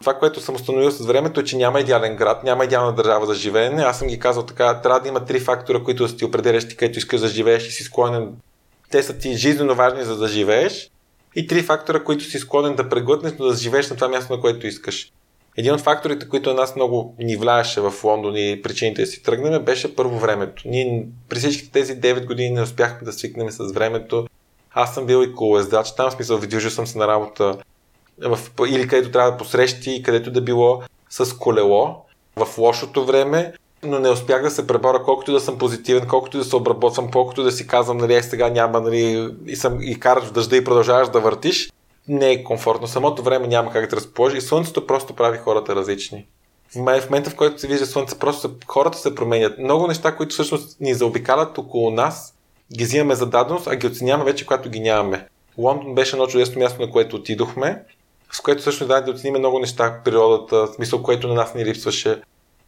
Това, което съм установил с времето е, че няма идеален град, няма идеална държава за живеене. Аз съм ги казал така, трябва да има три фактора, които са ти определящи, където искаш да живееш и си склонен. Те са ти жизненно важни за да живееш. И три фактора, които си склонен да преглътнеш, но да живееш на това място, на което искаш. Един от факторите, които нас много ни влияеше в Лондон и причините да си тръгнем, беше първо времето. Ние при всички тези 9 години не успяхме да свикнем с времето. Аз съм бил и колоездач, там в смисъл, видюжил съм се на работа в, или където трябва да посрещи, където да било с колело в лошото време. но не успях да се преборя, колкото да съм позитивен, колкото да се обработвам, колкото да си казвам, нали, сега няма, нали, и, съм, и караш в дъжда и продължаваш да въртиш, не е комфортно. Самото време няма как да разположи и слънцето просто прави хората различни. В момента, в който се вижда слънце, просто хората се променят. Много неща, които всъщност ни заобикалят около нас, ги взимаме за даденост, а ги оценяваме вече, когато ги нямаме. Лондон беше едно чудесно място, на което отидохме, с което всъщност даде да оценим много неща, природата, смисъл, което на нас ни липсваше,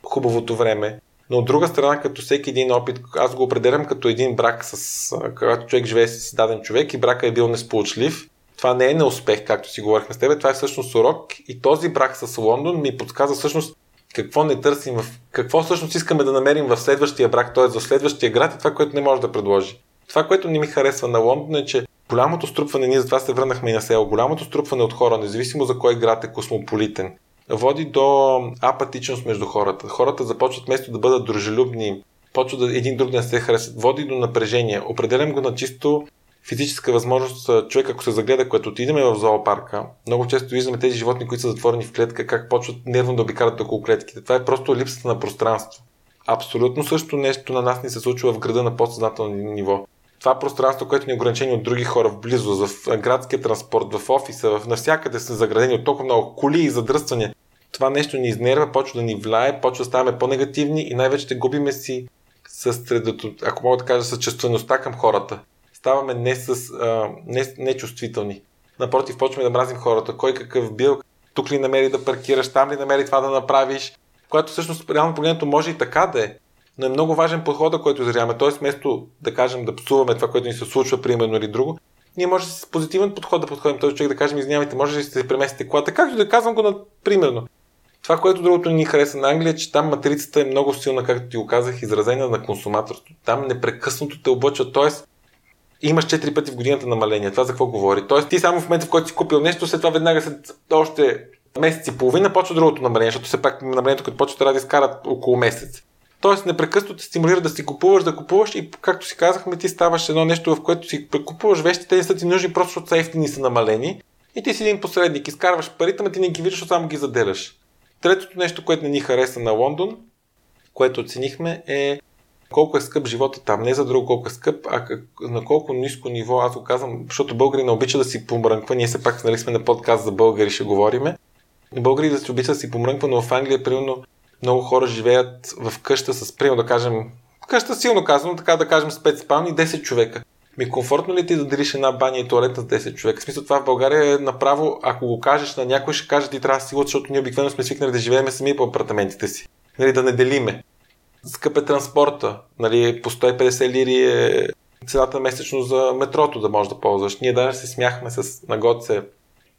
хубавото време. Но от друга страна, като всеки един опит, аз го определям като един брак, с, когато човек живее с даден човек и брака е бил несполучлив. Това не е неуспех, както си говорихме с теб, това е всъщност урок и този брак с Лондон ми подсказа всъщност какво не търсим, в, какво всъщност искаме да намерим в следващия брак, т.е. в следващия град и това, което не може да предложи. Това, което не ми харесва на Лондон е, че голямото струпване, ние затова се върнахме и на село, голямото струпване от хора, независимо за кой град е космополитен, води до апатичност между хората. Хората започват вместо да бъдат дружелюбни, почват да един друг да не се харесат, води до напрежение. Определям го на чисто физическа възможност човек, ако се загледа, когато отидеме в зоопарка, много често виждаме тези животни, които са затворени в клетка, как почват нервно да обикарат около клетките. Това е просто липсата на пространство. Абсолютно също нещо на нас ни се случва в града на подсъзнателно ниво. Това пространство, което ни е ограничено от други хора в близост, в градския транспорт, в офиса, в навсякъде са заградени от толкова много коли и задръствания. Това нещо ни изнерва, почва да ни влияе, почва да ставаме по-негативни и най-вече ще губиме си ако мога да кажа, съчувствеността към хората ставаме не с, а, не, нечувствителни. Напротив, почваме да мразим хората. Кой какъв бил, тук ли намери да паркираш, там ли намери това да направиш, което всъщност реално погледнато може и така да е. Но е много важен подход, който изразяваме. Тоест, вместо да кажем да псуваме това, което ни се случва, примерно или друго, ние може с позитивен подход да подходим този човек, да кажем, извинявайте, може ли да се преместите колата, както да казвам го на примерно. Това, което другото ни хареса на Англия, е, че там матрицата е много силна, както ти го казах, изразена на консуматорство. Там непрекъснато те облъчва, т.е имаш 4 пъти в годината намаление. Това за какво говори? Тоест ти само в момента, в който си купил нещо, след това веднага след още месец и половина почва другото намаление, защото все пак намалението, като почва да изкарат около месец. Тоест непрекъснато те стимулира да си купуваш, да купуваш и както си казахме, ти ставаш едно нещо, в което си купуваш вещи, те не са ти нужни, просто защото са ефтини са намалени. И ти си един посредник, изкарваш парите, но ти не ги виждаш, само ги заделяш. Третото нещо, което не ни хареса на Лондон, което оценихме е колко е скъп живота там. Не за друго колко е скъп, а как, на колко ниско ниво, аз го казвам, защото българи не обича да си помрънква. Ние все пак нали, сме на подкаст за българи, ще говориме. Българи да се обича да си помрънква, но в Англия, примерно, много хора живеят в къща с, примерно да кажем, къща силно казвам, така да кажем с 5 спални 10 човека. Ми комфортно ли ти да делиш една баня и туалет с 10 човека? В смисъл това в България е направо, ако го кажеш на някой, ще каже ти трябва да сила, защото ние обикновено сме свикнали да живеем сами по апартаментите си. Нали, да не делиме. Скъп е транспорта. Нали, по 150 лири е цената месечно за метрото да можеш да ползваш. Ние даже се смяхме с нагоце.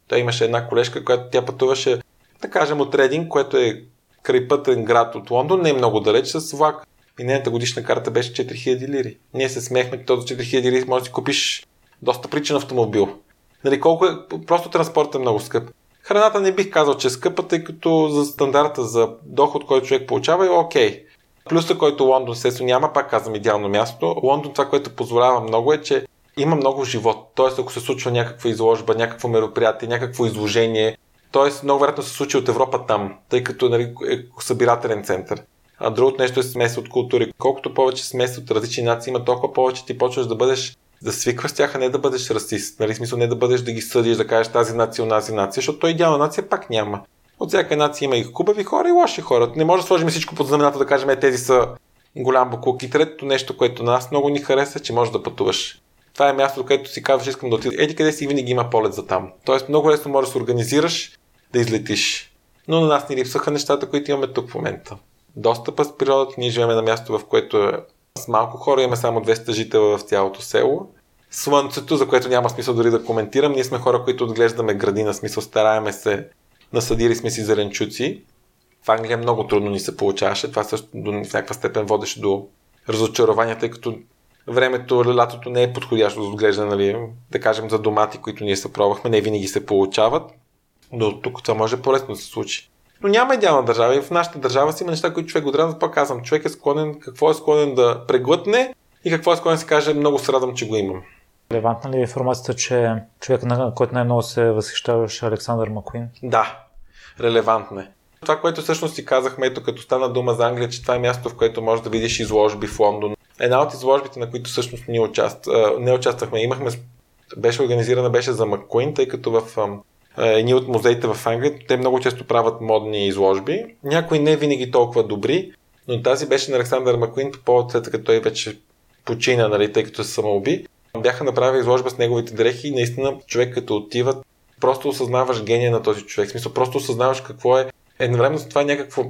Той имаше една колежка, която тя пътуваше, да кажем, от Рединг, което е крайпътен град от Лондон, не е много далеч с влак. И нейната годишна карта беше 4000 лири. Ние се смехме, че този 4000 лири може да си купиш доста причен автомобил. Нали, колко е, просто транспортът е много скъп. Храната не бих казал, че е скъпа, тъй като за стандарта за доход, който човек получава е окей. Okay. Плюса, който Лондон се няма, пак казвам идеално място. Лондон това, което позволява много е, че има много живот. Тоест, ако се случва някаква изложба, някакво мероприятие, някакво изложение, т.е. много вероятно се случи от Европа там, тъй като нали, е събирателен център. А другото нещо е смес от култури. Колкото повече смес от различни нации има, толкова повече ти почваш да бъдеш да свикваш с тях, а не да бъдеш расист. Нали, смисъл не да бъдеш да ги съдиш, да кажеш тази нация, тази нация, защото той идеална нация пак няма. От всяка нация има и хубави хора и лоши хора. Не може да сложим всичко под знамената да кажем, е, тези са голям буклук. И третото нещо, което на нас много ни хареса, че можеш да пътуваш. Това е място, където си казваш, искам да отида. Еди къде си винаги има полет за там. Тоест много лесно можеш да се организираш, да излетиш. Но на нас ни липсваха нещата, които имаме тук в момента. Достъпа с природата, ние живеем на място, в което е с малко хора, имаме само 200 жителя в цялото село. Слънцето, за което няма смисъл дори да коментирам, ние сме хора, които отглеждаме градина, смисъл стараеме се насъдили сме си зеленчуци. В Англия много трудно ни се получаваше. Това също до, някаква степен водеше до разочарование, тъй като времето, лятото не е подходящо за отглеждане, нали, да кажем за домати, които ние се пробвахме, не винаги се получават. Но тук това може по-лесно да се случи. Но няма идеална държава и в нашата държава си има неща, които човек отразва. Пак казвам, човек е склонен, какво е склонен да преглътне и какво е склонен да се каже, много се радвам, че го имам. Релевантна ли е информацията, че човек, на който най-много се възхищаваше Александър Макуин? Да, релевантна е. Това, което всъщност си казахме, ето като стана дума за Англия, че това е място, в което можеш да видиш изложби в Лондон. Една от изложбите, на които всъщност ние участ... не участвахме, имахме, беше организирана, беше за Маккуин, тъй като в едни от музеите в Англия, те много често правят модни изложби. Някои не винаги толкова добри, но тази беше на Александър Маккуин по повод след като той вече почина, нали, тъй като се самоуби. Бяха направили изложба с неговите дрехи и наистина човек като отива, просто осъзнаваш гения на този човек. В смисъл, просто осъзнаваш какво е. Едновременно с това е някакво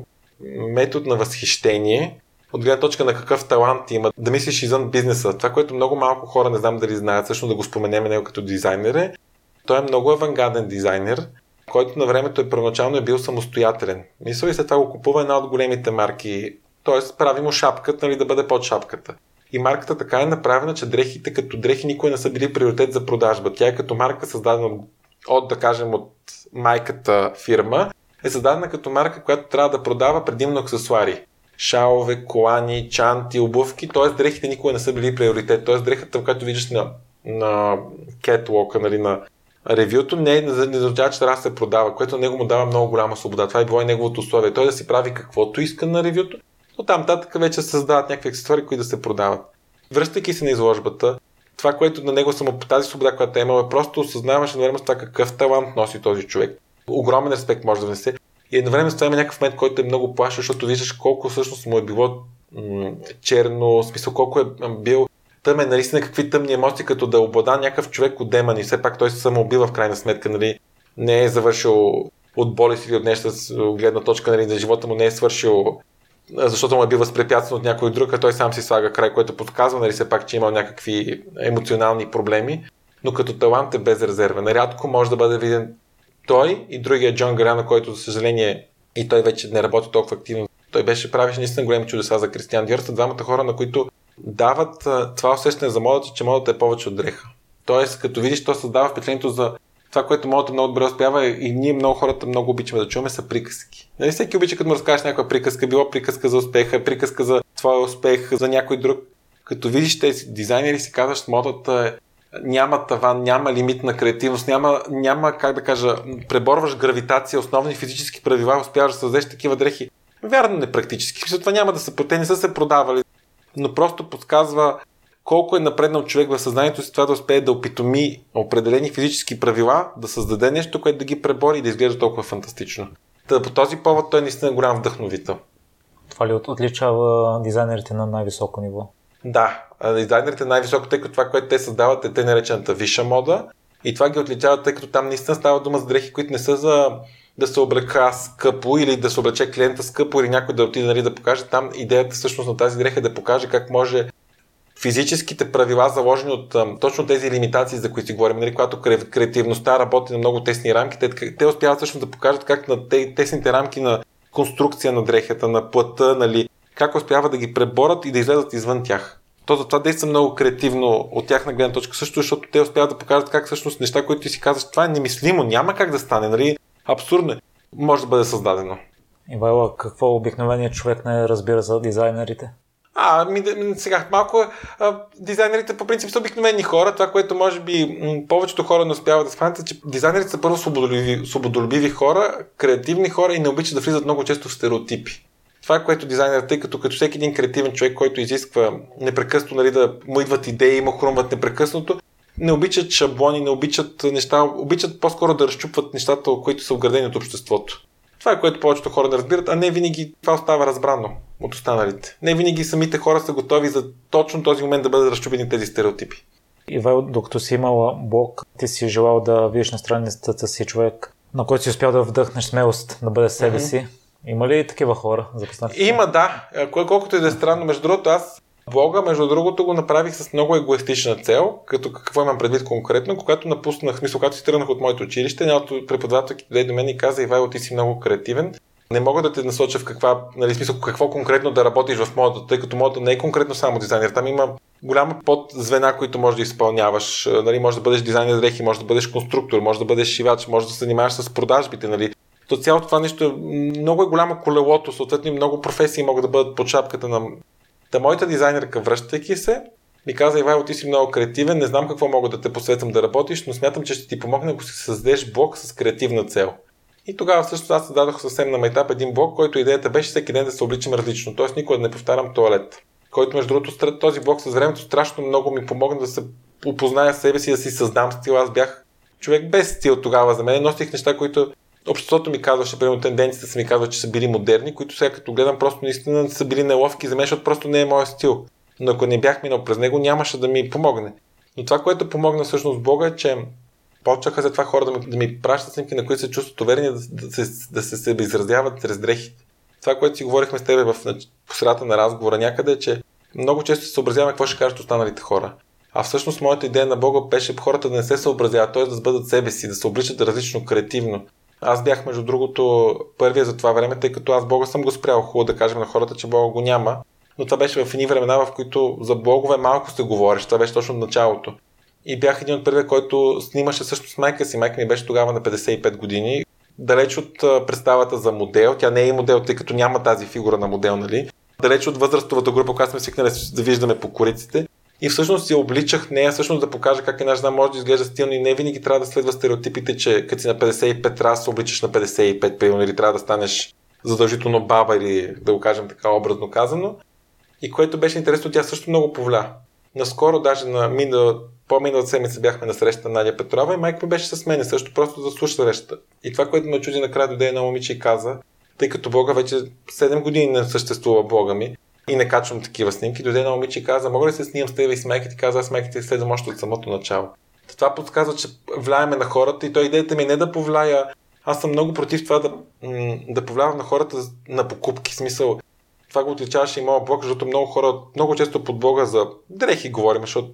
метод на възхищение, от гледна точка на какъв талант има, да мислиш извън бизнеса. Това, което много малко хора не знам дали знаят, също да го споменем него като дизайнер е, той е много авангарден дизайнер, който на времето е първоначално е бил самостоятелен. Мисля и след това го купува една от големите марки, т.е. прави му шапката, нали, да бъде под шапката. И марката така е направена, че дрехите като дрехи никой не са били приоритет за продажба. Тя е като марка създадена от да кажем, от майката фирма, е създадена като марка, която трябва да продава предимно аксесуари. Шалове, колани, чанти, обувки, т.е. дрехите никога не са били приоритет. Т.е. дрехата, която виждаш на, на кетлока, нали, на ревюто, не, не означава, че трябва да се продава, което него му дава много голяма свобода. Това е било и неговото условие. Той да си прави каквото иска на ревюто, но там татък вече създават някакви аксесуари, които да се продават. Връщайки се на изложбата, това, което на него само тази свобода, която е имал, е просто осъзнаваш едновременно с това какъв талант носи този човек. Огромен респект може да внесе. И едновременно с това има някакъв момент, който е много плаш, защото виждаш колко всъщност му е било м- черно, смисъл колко е бил тъмен, наистина какви тъмни емоции, като да облада някакъв човек от демони. Все пак той се самоубива в крайна сметка, нали? Не е завършил от болест или от нещо с гледна точка нали, на живота му не е свършил защото му е бил възпрепятстван от някой друг, а той сам си слага край, което подсказва, нали, все пак, че има някакви емоционални проблеми, но като талант е безрезервен. Рядко може да бъде виден той и другия Джон Гарана, който, за съжаление, и той вече не работи толкова активно. Той беше правиш наистина големи чудеса за Кристиан Диор. двамата хора, на които дават това усещане за модата, че модата е повече от дреха. Тоест, като видиш, то създава впечатлението за това, което модата много добре успява и ние много хората много обичаме да чуваме са приказки. Нали всеки обича като му разкажеш някаква приказка, било приказка за успеха, приказка за твоя успех, за някой друг. Като видиш тези дизайнери си казваш, модата е няма таван, няма лимит на креативност, няма, няма как да кажа, преборваш гравитация, основни физически правила, успяваш да създадеш такива дрехи. Вярно, не практически. Това няма да се, те не са се продавали, но просто подсказва колко е напреднал човек в съзнанието си това да успее да опитоми определени физически правила, да създаде нещо, което да ги пребори и да изглежда толкова фантастично. Та, по този повод той е наистина е голям вдъхновител. Това ли отличава дизайнерите на най-високо ниво? Да, дизайнерите най-високо, тъй като това, което те създават е те наречената висша мода и това ги отличава, тъй като там наистина става дума за дрехи, които не са за да се облека скъпо или да се облече клиента скъпо или някой да отиде нали, да покаже. Там идеята всъщност на тази дреха е да покаже как може физическите правила, заложени от точно тези лимитации, за които си говорим, нали, когато креативността работи на много тесни рамки, те, те успяват всъщност да покажат как на те, тесните рамки на конструкция на дрехата, на плътта, нали, как успяват да ги преборят и да излезат извън тях. То затова действа много креативно от тях на гледна точка също, защото те успяват да покажат как всъщност неща, които ти си казваш, това е немислимо, няма как да стане, нали? Абсурдно е. Може да бъде създадено. Ивайла, какво обикновеният човек не разбира за дизайнерите? А, ми, сега малко а, дизайнерите по принцип са обикновени хора. Това, което може би м- повечето хора не успяват да схванат, е, че дизайнерите са първо свободолюбиви, свободолюбиви хора, креативни хора и не обичат да влизат много често в стереотипи. Това е което дизайнерът, тъй като като всеки един креативен човек, който изисква непрекъснато нали, да му идват идеи, му хрумват непрекъснато, не обичат шаблони, не обичат неща, обичат по-скоро да разчупват нещата, които са вградени от обществото. Това е което повечето хора не разбират, а не винаги това остава разбрано от останалите. Не винаги самите хора са готови за точно този момент да бъдат разчупени тези стереотипи. Ивай, докато си имала блог, ти си желал да видиш на страницата си човек, на който си успял да вдъхнеш смелост да бъде себе mm-hmm. си. Има ли такива хора? Запознати? Има, да. Колкото и да е странно. Между другото, аз Блога, между другото, го направих с много егоистична цел, като какво имам предвид конкретно, когато напуснах, мисля, когато си тръгнах от моето училище, една от преподавателки дойде до мен и каза, Ивайло, ти си много креативен. Не мога да те насоча в каква, нали, смисъл, какво конкретно да работиш в модата, тъй като модата не е конкретно само дизайнер. Там има голяма подзвена, които можеш да изпълняваш. Нали, може да бъдеш дизайнер дрехи, може да бъдеш конструктор, може да бъдеш шивач, може да се занимаваш с продажбите. Нали. То цялото това нещо е много е голямо колелото, съответно много професии могат да бъдат под шапката на Та моята дизайнерка, връщайки се, ми каза, Ивайло, ти си много креативен, не знам какво мога да те посветвам да работиш, но смятам, че ще ти помогна, ако си създадеш блог с креативна цел. И тогава всъщност аз създадох съвсем на майтап един блог, който идеята беше всеки ден да се обличам различно, т.е. никога да не повтарям туалет. Който между другото този блог с времето страшно много ми помогна да се опозная себе си, да си създам стил. Аз бях човек без стил тогава за мен. Носих неща, които обществото ми казваше, примерно тенденциите са ми казват, че са били модерни, които сега като гледам просто наистина са били неловки за мен, защото просто не е моят стил. Но ако не бях минал през него, нямаше да ми помогне. Но това, което помогна всъщност Бога е, че почнаха за това хора да ми, да ми пращат снимки, на които се чувстват уверени да, да, се, да се, се изразяват чрез дрехите. Това, което си говорихме с тебе в посредата на разговора някъде е, че много често се съобразяваме какво ще кажат останалите хора. А всъщност моята идея на Бога беше хората да не се съобразяват, т.е. да бъдат себе си, да се обличат различно, креативно. Аз бях, между другото, първия за това време, тъй като аз Бога съм го спрял. Хубаво да кажем на хората, че Бога го няма. Но това беше в едни времена, в които за Богове малко се говореше. Това беше точно началото. И бях един от първия, който снимаше също с майка си. Майка ми беше тогава на 55 години. Далеч от представата за модел. Тя не е и модел, тъй като няма тази фигура на модел, нали? Далеч от възрастовата група, която сме свикнали да виждаме по кориците. И всъщност си обличах нея, всъщност да покажа как една жена може да изглежда стилно и не винаги трябва да следва стереотипите, че като си на 55 трябва се обличаш на 55, примерно, или трябва да станеш задължително баба или да го кажем така образно казано. И което беше интересно, тя също много повля. Наскоро, даже на мина, по-миналата седмица бяхме на среща на Надя Петрова и майка ми беше с мен също, просто да слуша срещата. И това, което ме чуди накрая дойде едно момиче и каза, тъй като Бога вече 7 години не съществува Бога ми, и не качвам такива снимки. Дойде едно момиче и каза, мога ли се снимам с теб и с майка? Каза, аз майка ти следвам още от самото начало. Това подсказва, че влияеме на хората и той идеята ми е не да повлия. Аз съм много против това да, да повлиявам на хората на покупки. Смисъл, това го отличаваше и моят блог, защото много хора, много често под блога за дрехи говорим, защото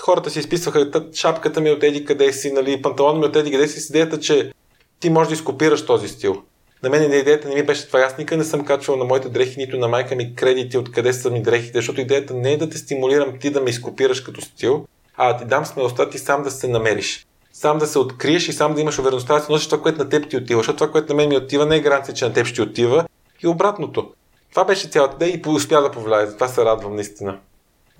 хората си изписваха шапката ми от еди къде си, нали, панталон ми от еди къде си с идеята, че ти можеш да изкопираш този стил. На мен идеята не ми беше това. Аз никъде не съм качвал на моите дрехи, нито на майка ми кредити откъде са ми дрехите, защото идеята не е да те стимулирам ти да ме изкопираш като стил, а да ти дам смелостта ти сам да се намериш. Сам да се откриеш и сам да имаш увереността да си носиш това, което на теб ти отива. Защото това, което на мен ми отива, не е гаранция, че на теб ще отива. И обратното. Това беше цялата идея и успя да повлияе. За това се радвам наистина.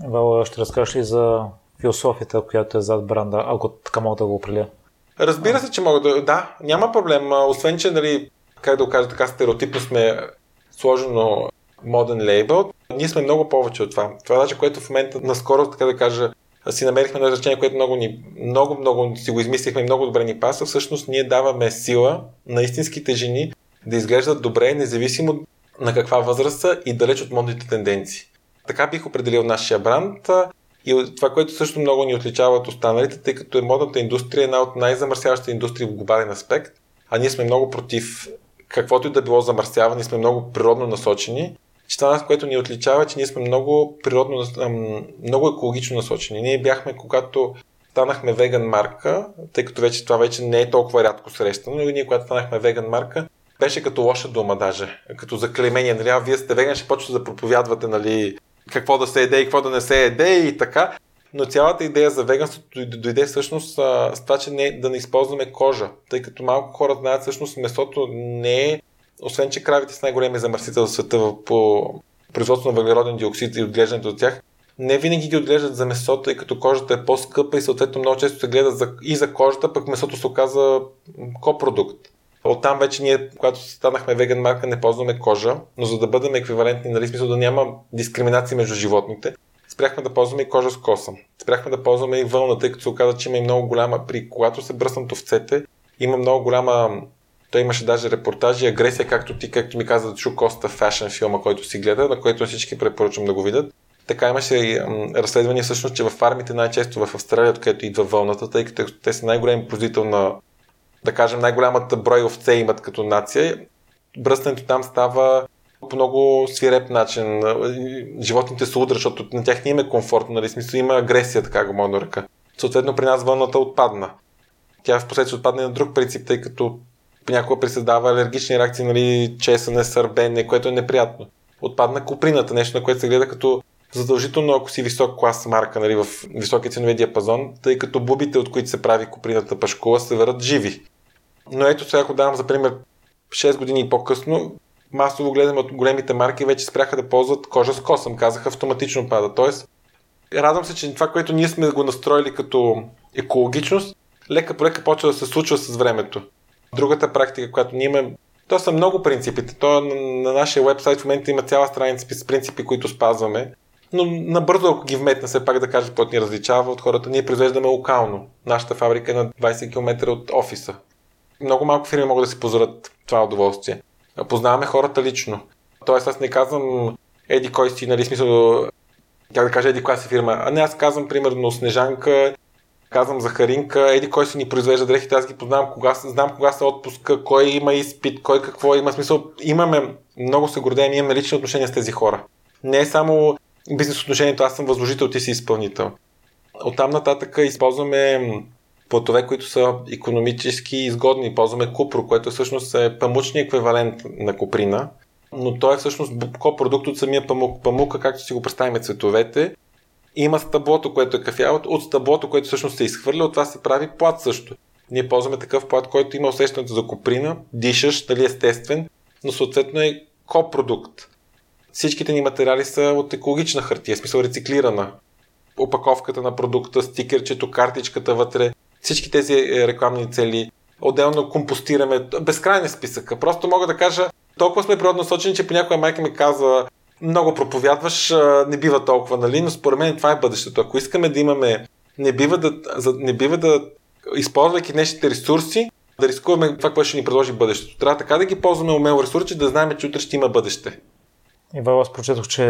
Вала, ще разкажеш ли за философията, която е зад бранда, ако така мога да го определя? Разбира се, че мога да. Да, няма проблем. Освен, че нали, как да го кажа така, стереотипно сме сложено моден лейбъл. Ние сме много повече от това. Това даже, което в момента наскоро, така да кажа, си намерихме едно изречение, което много, ни, много, много си го измислихме и много добре ни паса. Всъщност ние даваме сила на истинските жени да изглеждат добре, независимо на каква възраст са и далеч от модните тенденции. Така бих определил нашия бранд и това, което също много ни отличава от останалите, тъй като е модната индустрия една от най-замърсяващите индустрии в глобален аспект, а ние сме много против каквото и да било замърсяване, сме много природно насочени. Че това, което ни отличава, че ние сме много природно, много екологично насочени. Ние бяхме, когато станахме веган марка, тъй като вече това вече не е толкова рядко срещано, но и ние, когато станахме веган марка, беше като лоша дума даже, като заклемение. Нали, а вие сте веган, ще почвате да проповядвате нали, какво да се еде и какво да не се еде и така. Но цялата идея за веганството дойде всъщност с това, че не, да не използваме кожа, тъй като малко хора знаят всъщност месото не е, освен че кравите са най-големи замърсител в света по производство на въглероден диоксид и отглеждането от тях, не винаги ги отглеждат за месото, тъй като кожата е по-скъпа и съответно много често се гледа за, и за кожата, пък месото се оказа копродукт. Оттам вече ние, когато станахме веган марка, не ползваме кожа, но за да бъдем еквивалентни, нали, смисъл да няма дискриминация между животните, спряхме да ползваме и кожа с коса. Спряхме да ползваме и вълна, тъй като се оказа, че има и много голяма, при когато се бръснат овцете, има много голяма той имаше даже репортажи, агресия, както ти, както ми каза, Чу Коста фашен филма, който си гледа, на който всички препоръчвам да го видят. Така имаше и разследвания всъщност, че във фармите най-често в Австралия, откъдето идва вълната, тъй като те са най-големи производител на, да кажем, най-голямата брой овце имат като нация. Бръснането там става по много свиреп начин. Животните се удрят, защото на тях не има комфортно, нали? смисъл има агресия, така го мога да ръка. Съответно при нас вълната отпадна. Тя в последствие отпадне на друг принцип, тъй като понякога присъздава алергични реакции, нали, чесане, сърбене, което е неприятно. Отпадна куприната, нещо на което се гледа като задължително, ако си висок клас марка, нали, в високия ценови диапазон, тъй като бубите, от които се прави куприната пашкула, се върят живи. Но ето сега, ако давам за пример 6 години по-късно, масово гледаме от големите марки, вече спряха да ползват кожа с косъм, казаха автоматично пада. Тоест, радвам се, че това, което ние сме го настроили като екологичност, лека по лека почва да се случва с времето. Другата практика, която ние имаме, то са много принципите. То на, на нашия вебсайт в момента има цяла страница с принципи, които спазваме. Но набързо, ако ги вметна, все пак да кажа какво ни различава от хората, ние произвеждаме локално. Нашата фабрика е на 20 км от офиса. Много малко фирми могат да си позволят това удоволствие. Познаваме хората лично. Тоест аз не казвам еди кой си, нали, смисъл, как да кажа, еди коя си фирма. А не, аз казвам, примерно, Снежанка, казвам Захаринка, еди кой си ни произвежда дрехите, аз ги познавам, кога, знам кога са отпуска, кой има изпит, кой какво има. Смисъл, имаме, много се гордеем, имаме лични отношения с тези хора. Не е само бизнес отношението, аз съм възложител, ти си изпълнител. Оттам нататък използваме платове, които са економически изгодни. Ползваме Купро, което всъщност е памучния еквивалент на Куприна, но той е всъщност копродукт от самия памук. Памука, както си го представим цветовете, има стъблото, което е кафяво, от стъблото, което всъщност се изхвърля, от това се прави плат също. Ние ползваме такъв плат, който има усещането за коприна, дишаш, дали естествен, но съответно е копродукт. Всичките ни материали са от екологична хартия, смисъл рециклирана. Опаковката на продукта, стикерчето, картичката вътре, всички тези е, рекламни цели, отделно компостираме, безкрайни списъка. Просто мога да кажа, толкова сме природно сочени, че понякога майка ми казва, много проповядваш, не бива толкова, нали? Но според мен това е бъдещето. Ако искаме да имаме, не бива да, не бива да използвайки днешните ресурси, да рискуваме това, което ще ни предложи бъдещето. Трябва така да ги ползваме умело ресурси, да знаем, че утре ще има бъдеще. Ива, аз прочетох, че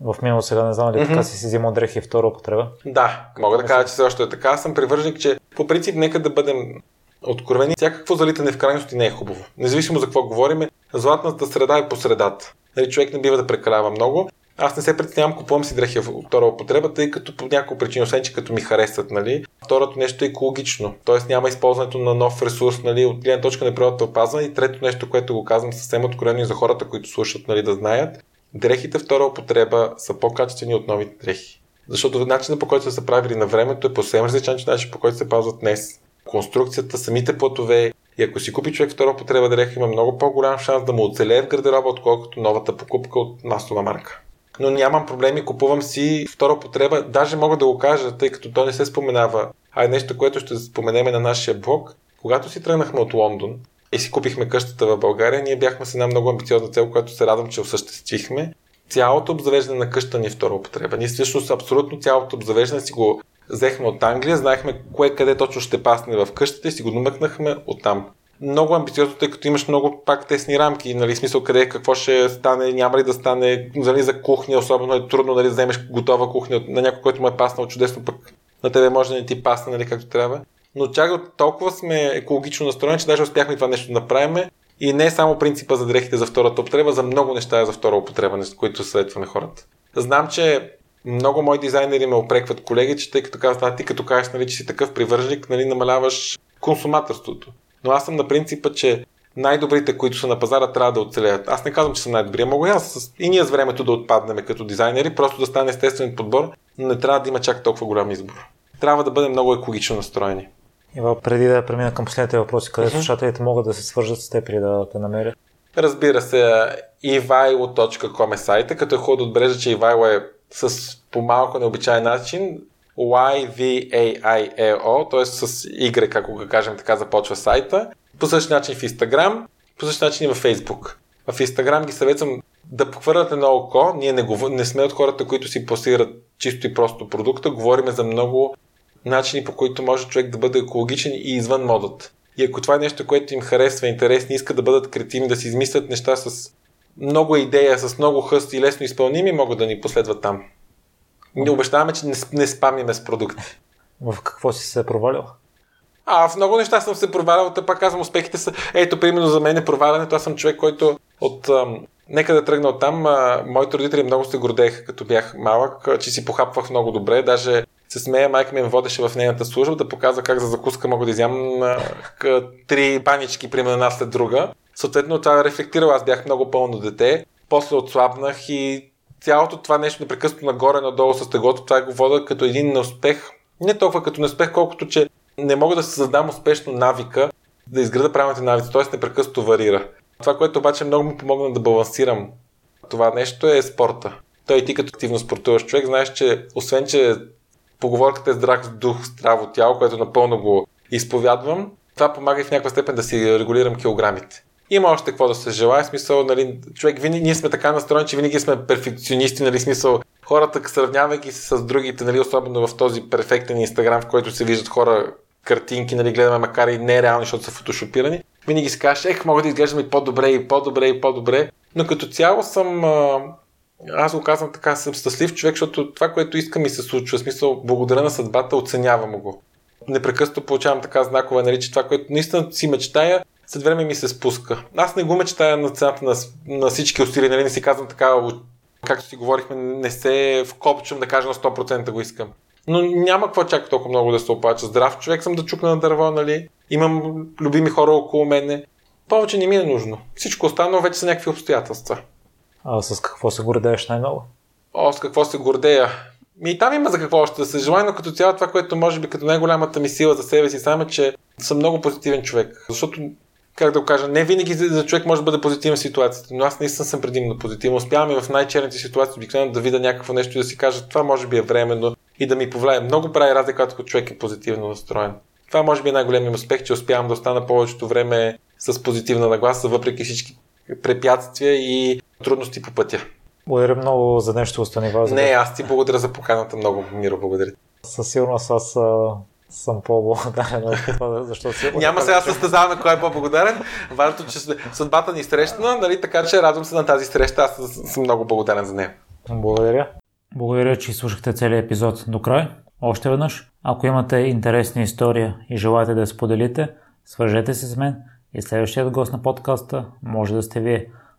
в минало сега не знам дали mm-hmm. така си си взимал дрехи втора употреба. Да, мога да кажа, че все още е така. Аз съм привърженик, че по принцип нека да бъдем откровени. Всякакво залитане в крайности не е хубаво. Независимо за какво говорим, златната среда е по средата. Нали, човек не бива да прекалява много. Аз не се притеснявам, купувам си дрехи в втора употреба, тъй като по няколко причини, освен че като ми харесват, нали. Второто нещо е екологично, т.е. няма използването на нов ресурс, нали, от гледна точка на природата опазване. И трето нещо, което го казвам съвсем откровено и за хората, които слушат, нали, да знаят, дрехите втора употреба са по-качествени от новите дрехи. Защото начинът по който са се правили на времето е по съвсем различен начин, по който се пазват днес. Конструкцията, самите платове, и ако си купи човек втора потреба дреха, има много по-голям шанс да му оцелее в гардероба, отколкото новата покупка от масова марка. Но нямам проблеми, купувам си втора потреба. Даже мога да го кажа, тъй като то не се споменава. А е нещо, което ще споменеме на нашия блог. Когато си тръгнахме от Лондон и си купихме къщата в България, ние бяхме с една много амбициозна цел, която се радвам, че осъществихме. Цялото обзавеждане на къща ни е втора употреба. Ние всъщност абсолютно цялото обзавеждане си го взехме от Англия, знаехме кое къде точно ще пасне в къщата и си го намъкнахме оттам. Много амбициозно, тъй като имаш много пак тесни рамки, нали, смисъл къде какво ще стане, няма ли да стане, нали, за кухня, особено е трудно нали, да вземеш готова кухня на някой, който му е паснал чудесно, пък на тебе може да не ти пасне, нали, както трябва. Но чак толкова сме екологично настроени, че даже успяхме това нещо да направим. И не е само принципа за дрехите за втората употреба, за много неща е за втора употреба, които съветваме хората. Знам, че много мои дизайнери ме опрекват колеги, че тъй като казват, ти като кажеш, нали, че си такъв привържник, нали, намаляваш консуматорството. Но аз съм на принципа, че най-добрите, които са на пазара, трябва да оцелеят. Аз не казвам, че съм най-добрия. Мога и аз и ние с времето да отпаднем като дизайнери, просто да стане естествен подбор, но не трябва да има чак толкова голям избор. Трябва да бъдем много екологично настроени. Ива, преди да премина към последните въпроси, къде uh-huh. слушателите могат да се свържат с теб или да те намерят? Разбира се, ivailo.com е сайта, като е хубаво да отбележа, че Ивайло е с по малко необичайен начин. Y-V-A-I-L-O, т.е. с Y, ако го кажем така, започва сайта. По същия начин в Instagram, по същия начин и в Facebook. В Instagram ги съветвам да похвърляте на око. Ние не, го, не сме от хората, които си пласират чисто и просто продукта. Говориме за много начини, по които може човек да бъде екологичен и извън модата. И ако това е нещо, което им харесва, интересно, искат да бъдат креативни, да си измислят неща с много идея, с много хъст и лесно изпълними, могат да ни последват там. Не обещаваме, че не, не спамиме с продукти. В какво си се провалил? А, в много неща съм се провалял, да пак казвам, успехите са. Ето, примерно за мен е провалянето. Аз съм човек, който от. Ам, нека да тръгна от там. А, моите родители много се гордееха, като бях малък, че си похапвах много добре. Даже се смея, майка ми ме водеше в нейната служба да показва как за закуска мога да изям три банички, примерно една след друга. Съответно, това рефлектирало. Аз бях много пълно дете. После отслабнах и цялото това нещо непрекъснато нагоре, надолу с тегото, това го вода като един неуспех. Не толкова като неуспех, колкото че не мога да създам успешно навика да изграда правилните навици, т.е. непрекъснато варира. Това, което обаче много ми помогна да балансирам това нещо е спорта. Той и ти като активно спортуваш човек, знаеш, че освен, че поговорката е здрав дух, здраво тяло, което напълно го изповядвам, Това помага и в някаква степен да си регулирам килограмите. Има още какво да се желая, смисъл, нали, човек, винаги, ние сме така настроени, че винаги сме перфекционисти, нали, смисъл, хората, сравнявайки се с другите, нали, особено в този перфектен инстаграм, в който се виждат хора картинки, нали, гледаме макар и нереални, защото са фотошопирани, винаги си кажеш, ех, мога да изглеждам и по-добре, и по-добре, и по-добре, но като цяло съм, аз го казвам така, съм щастлив човек, защото това, което искам ми се случва, в смисъл, благодаря на съдбата, оценявам го. Непрекъснато получавам така знакове, нали, че това, което наистина си мечтая, след време ми се спуска. Аз не го мечтая на цената на, на всички усилия, нали, не си казвам така, както си говорихме, не се вкопчвам да кажа на 100% го искам. Но няма какво чака толкова много да се оплача. Здрав човек съм да чукна на дърво, нали? Имам любими хора около мене. Повече не ми е нужно. Всичко останало вече са някакви обстоятелства. А с какво се гордееш най-много? О, с какво се гордея? Ми и там има за какво още да се желая, но като цяло това, което може би като най-голямата ми сила за себе си, само е, че съм много позитивен човек. Защото как да го кажа, не винаги за човек може да бъде позитивен в ситуацията, но аз наистина съм предимно позитивен. Успявам и в най-черните ситуации обикновено да видя някакво нещо и да си кажа, това може би е временно и да ми повлияе. Много прави разлика, когато човек е позитивно настроен. Това може би е най-големият успех, че успявам да остана повечето време с позитивна нагласа, въпреки всички препятствия и трудности по пътя. Благодаря много за нещо, остани вас. Не, аз ти благодаря за поканата много, Миро, благодаря. Със сигурност аз съм по-благодарен от това, защото си... Няма сега състезаваме кой е по-благодарен. Важното, че съдбата ни срещна, нали, така че радвам се на тази среща. Аз съм много благодарен за нея. Благодаря. Благодаря, че слушахте целият епизод до край. Още веднъж, ако имате интересна история и желаете да я споделите, свържете се с мен и следващият гост на подкаста може да сте вие.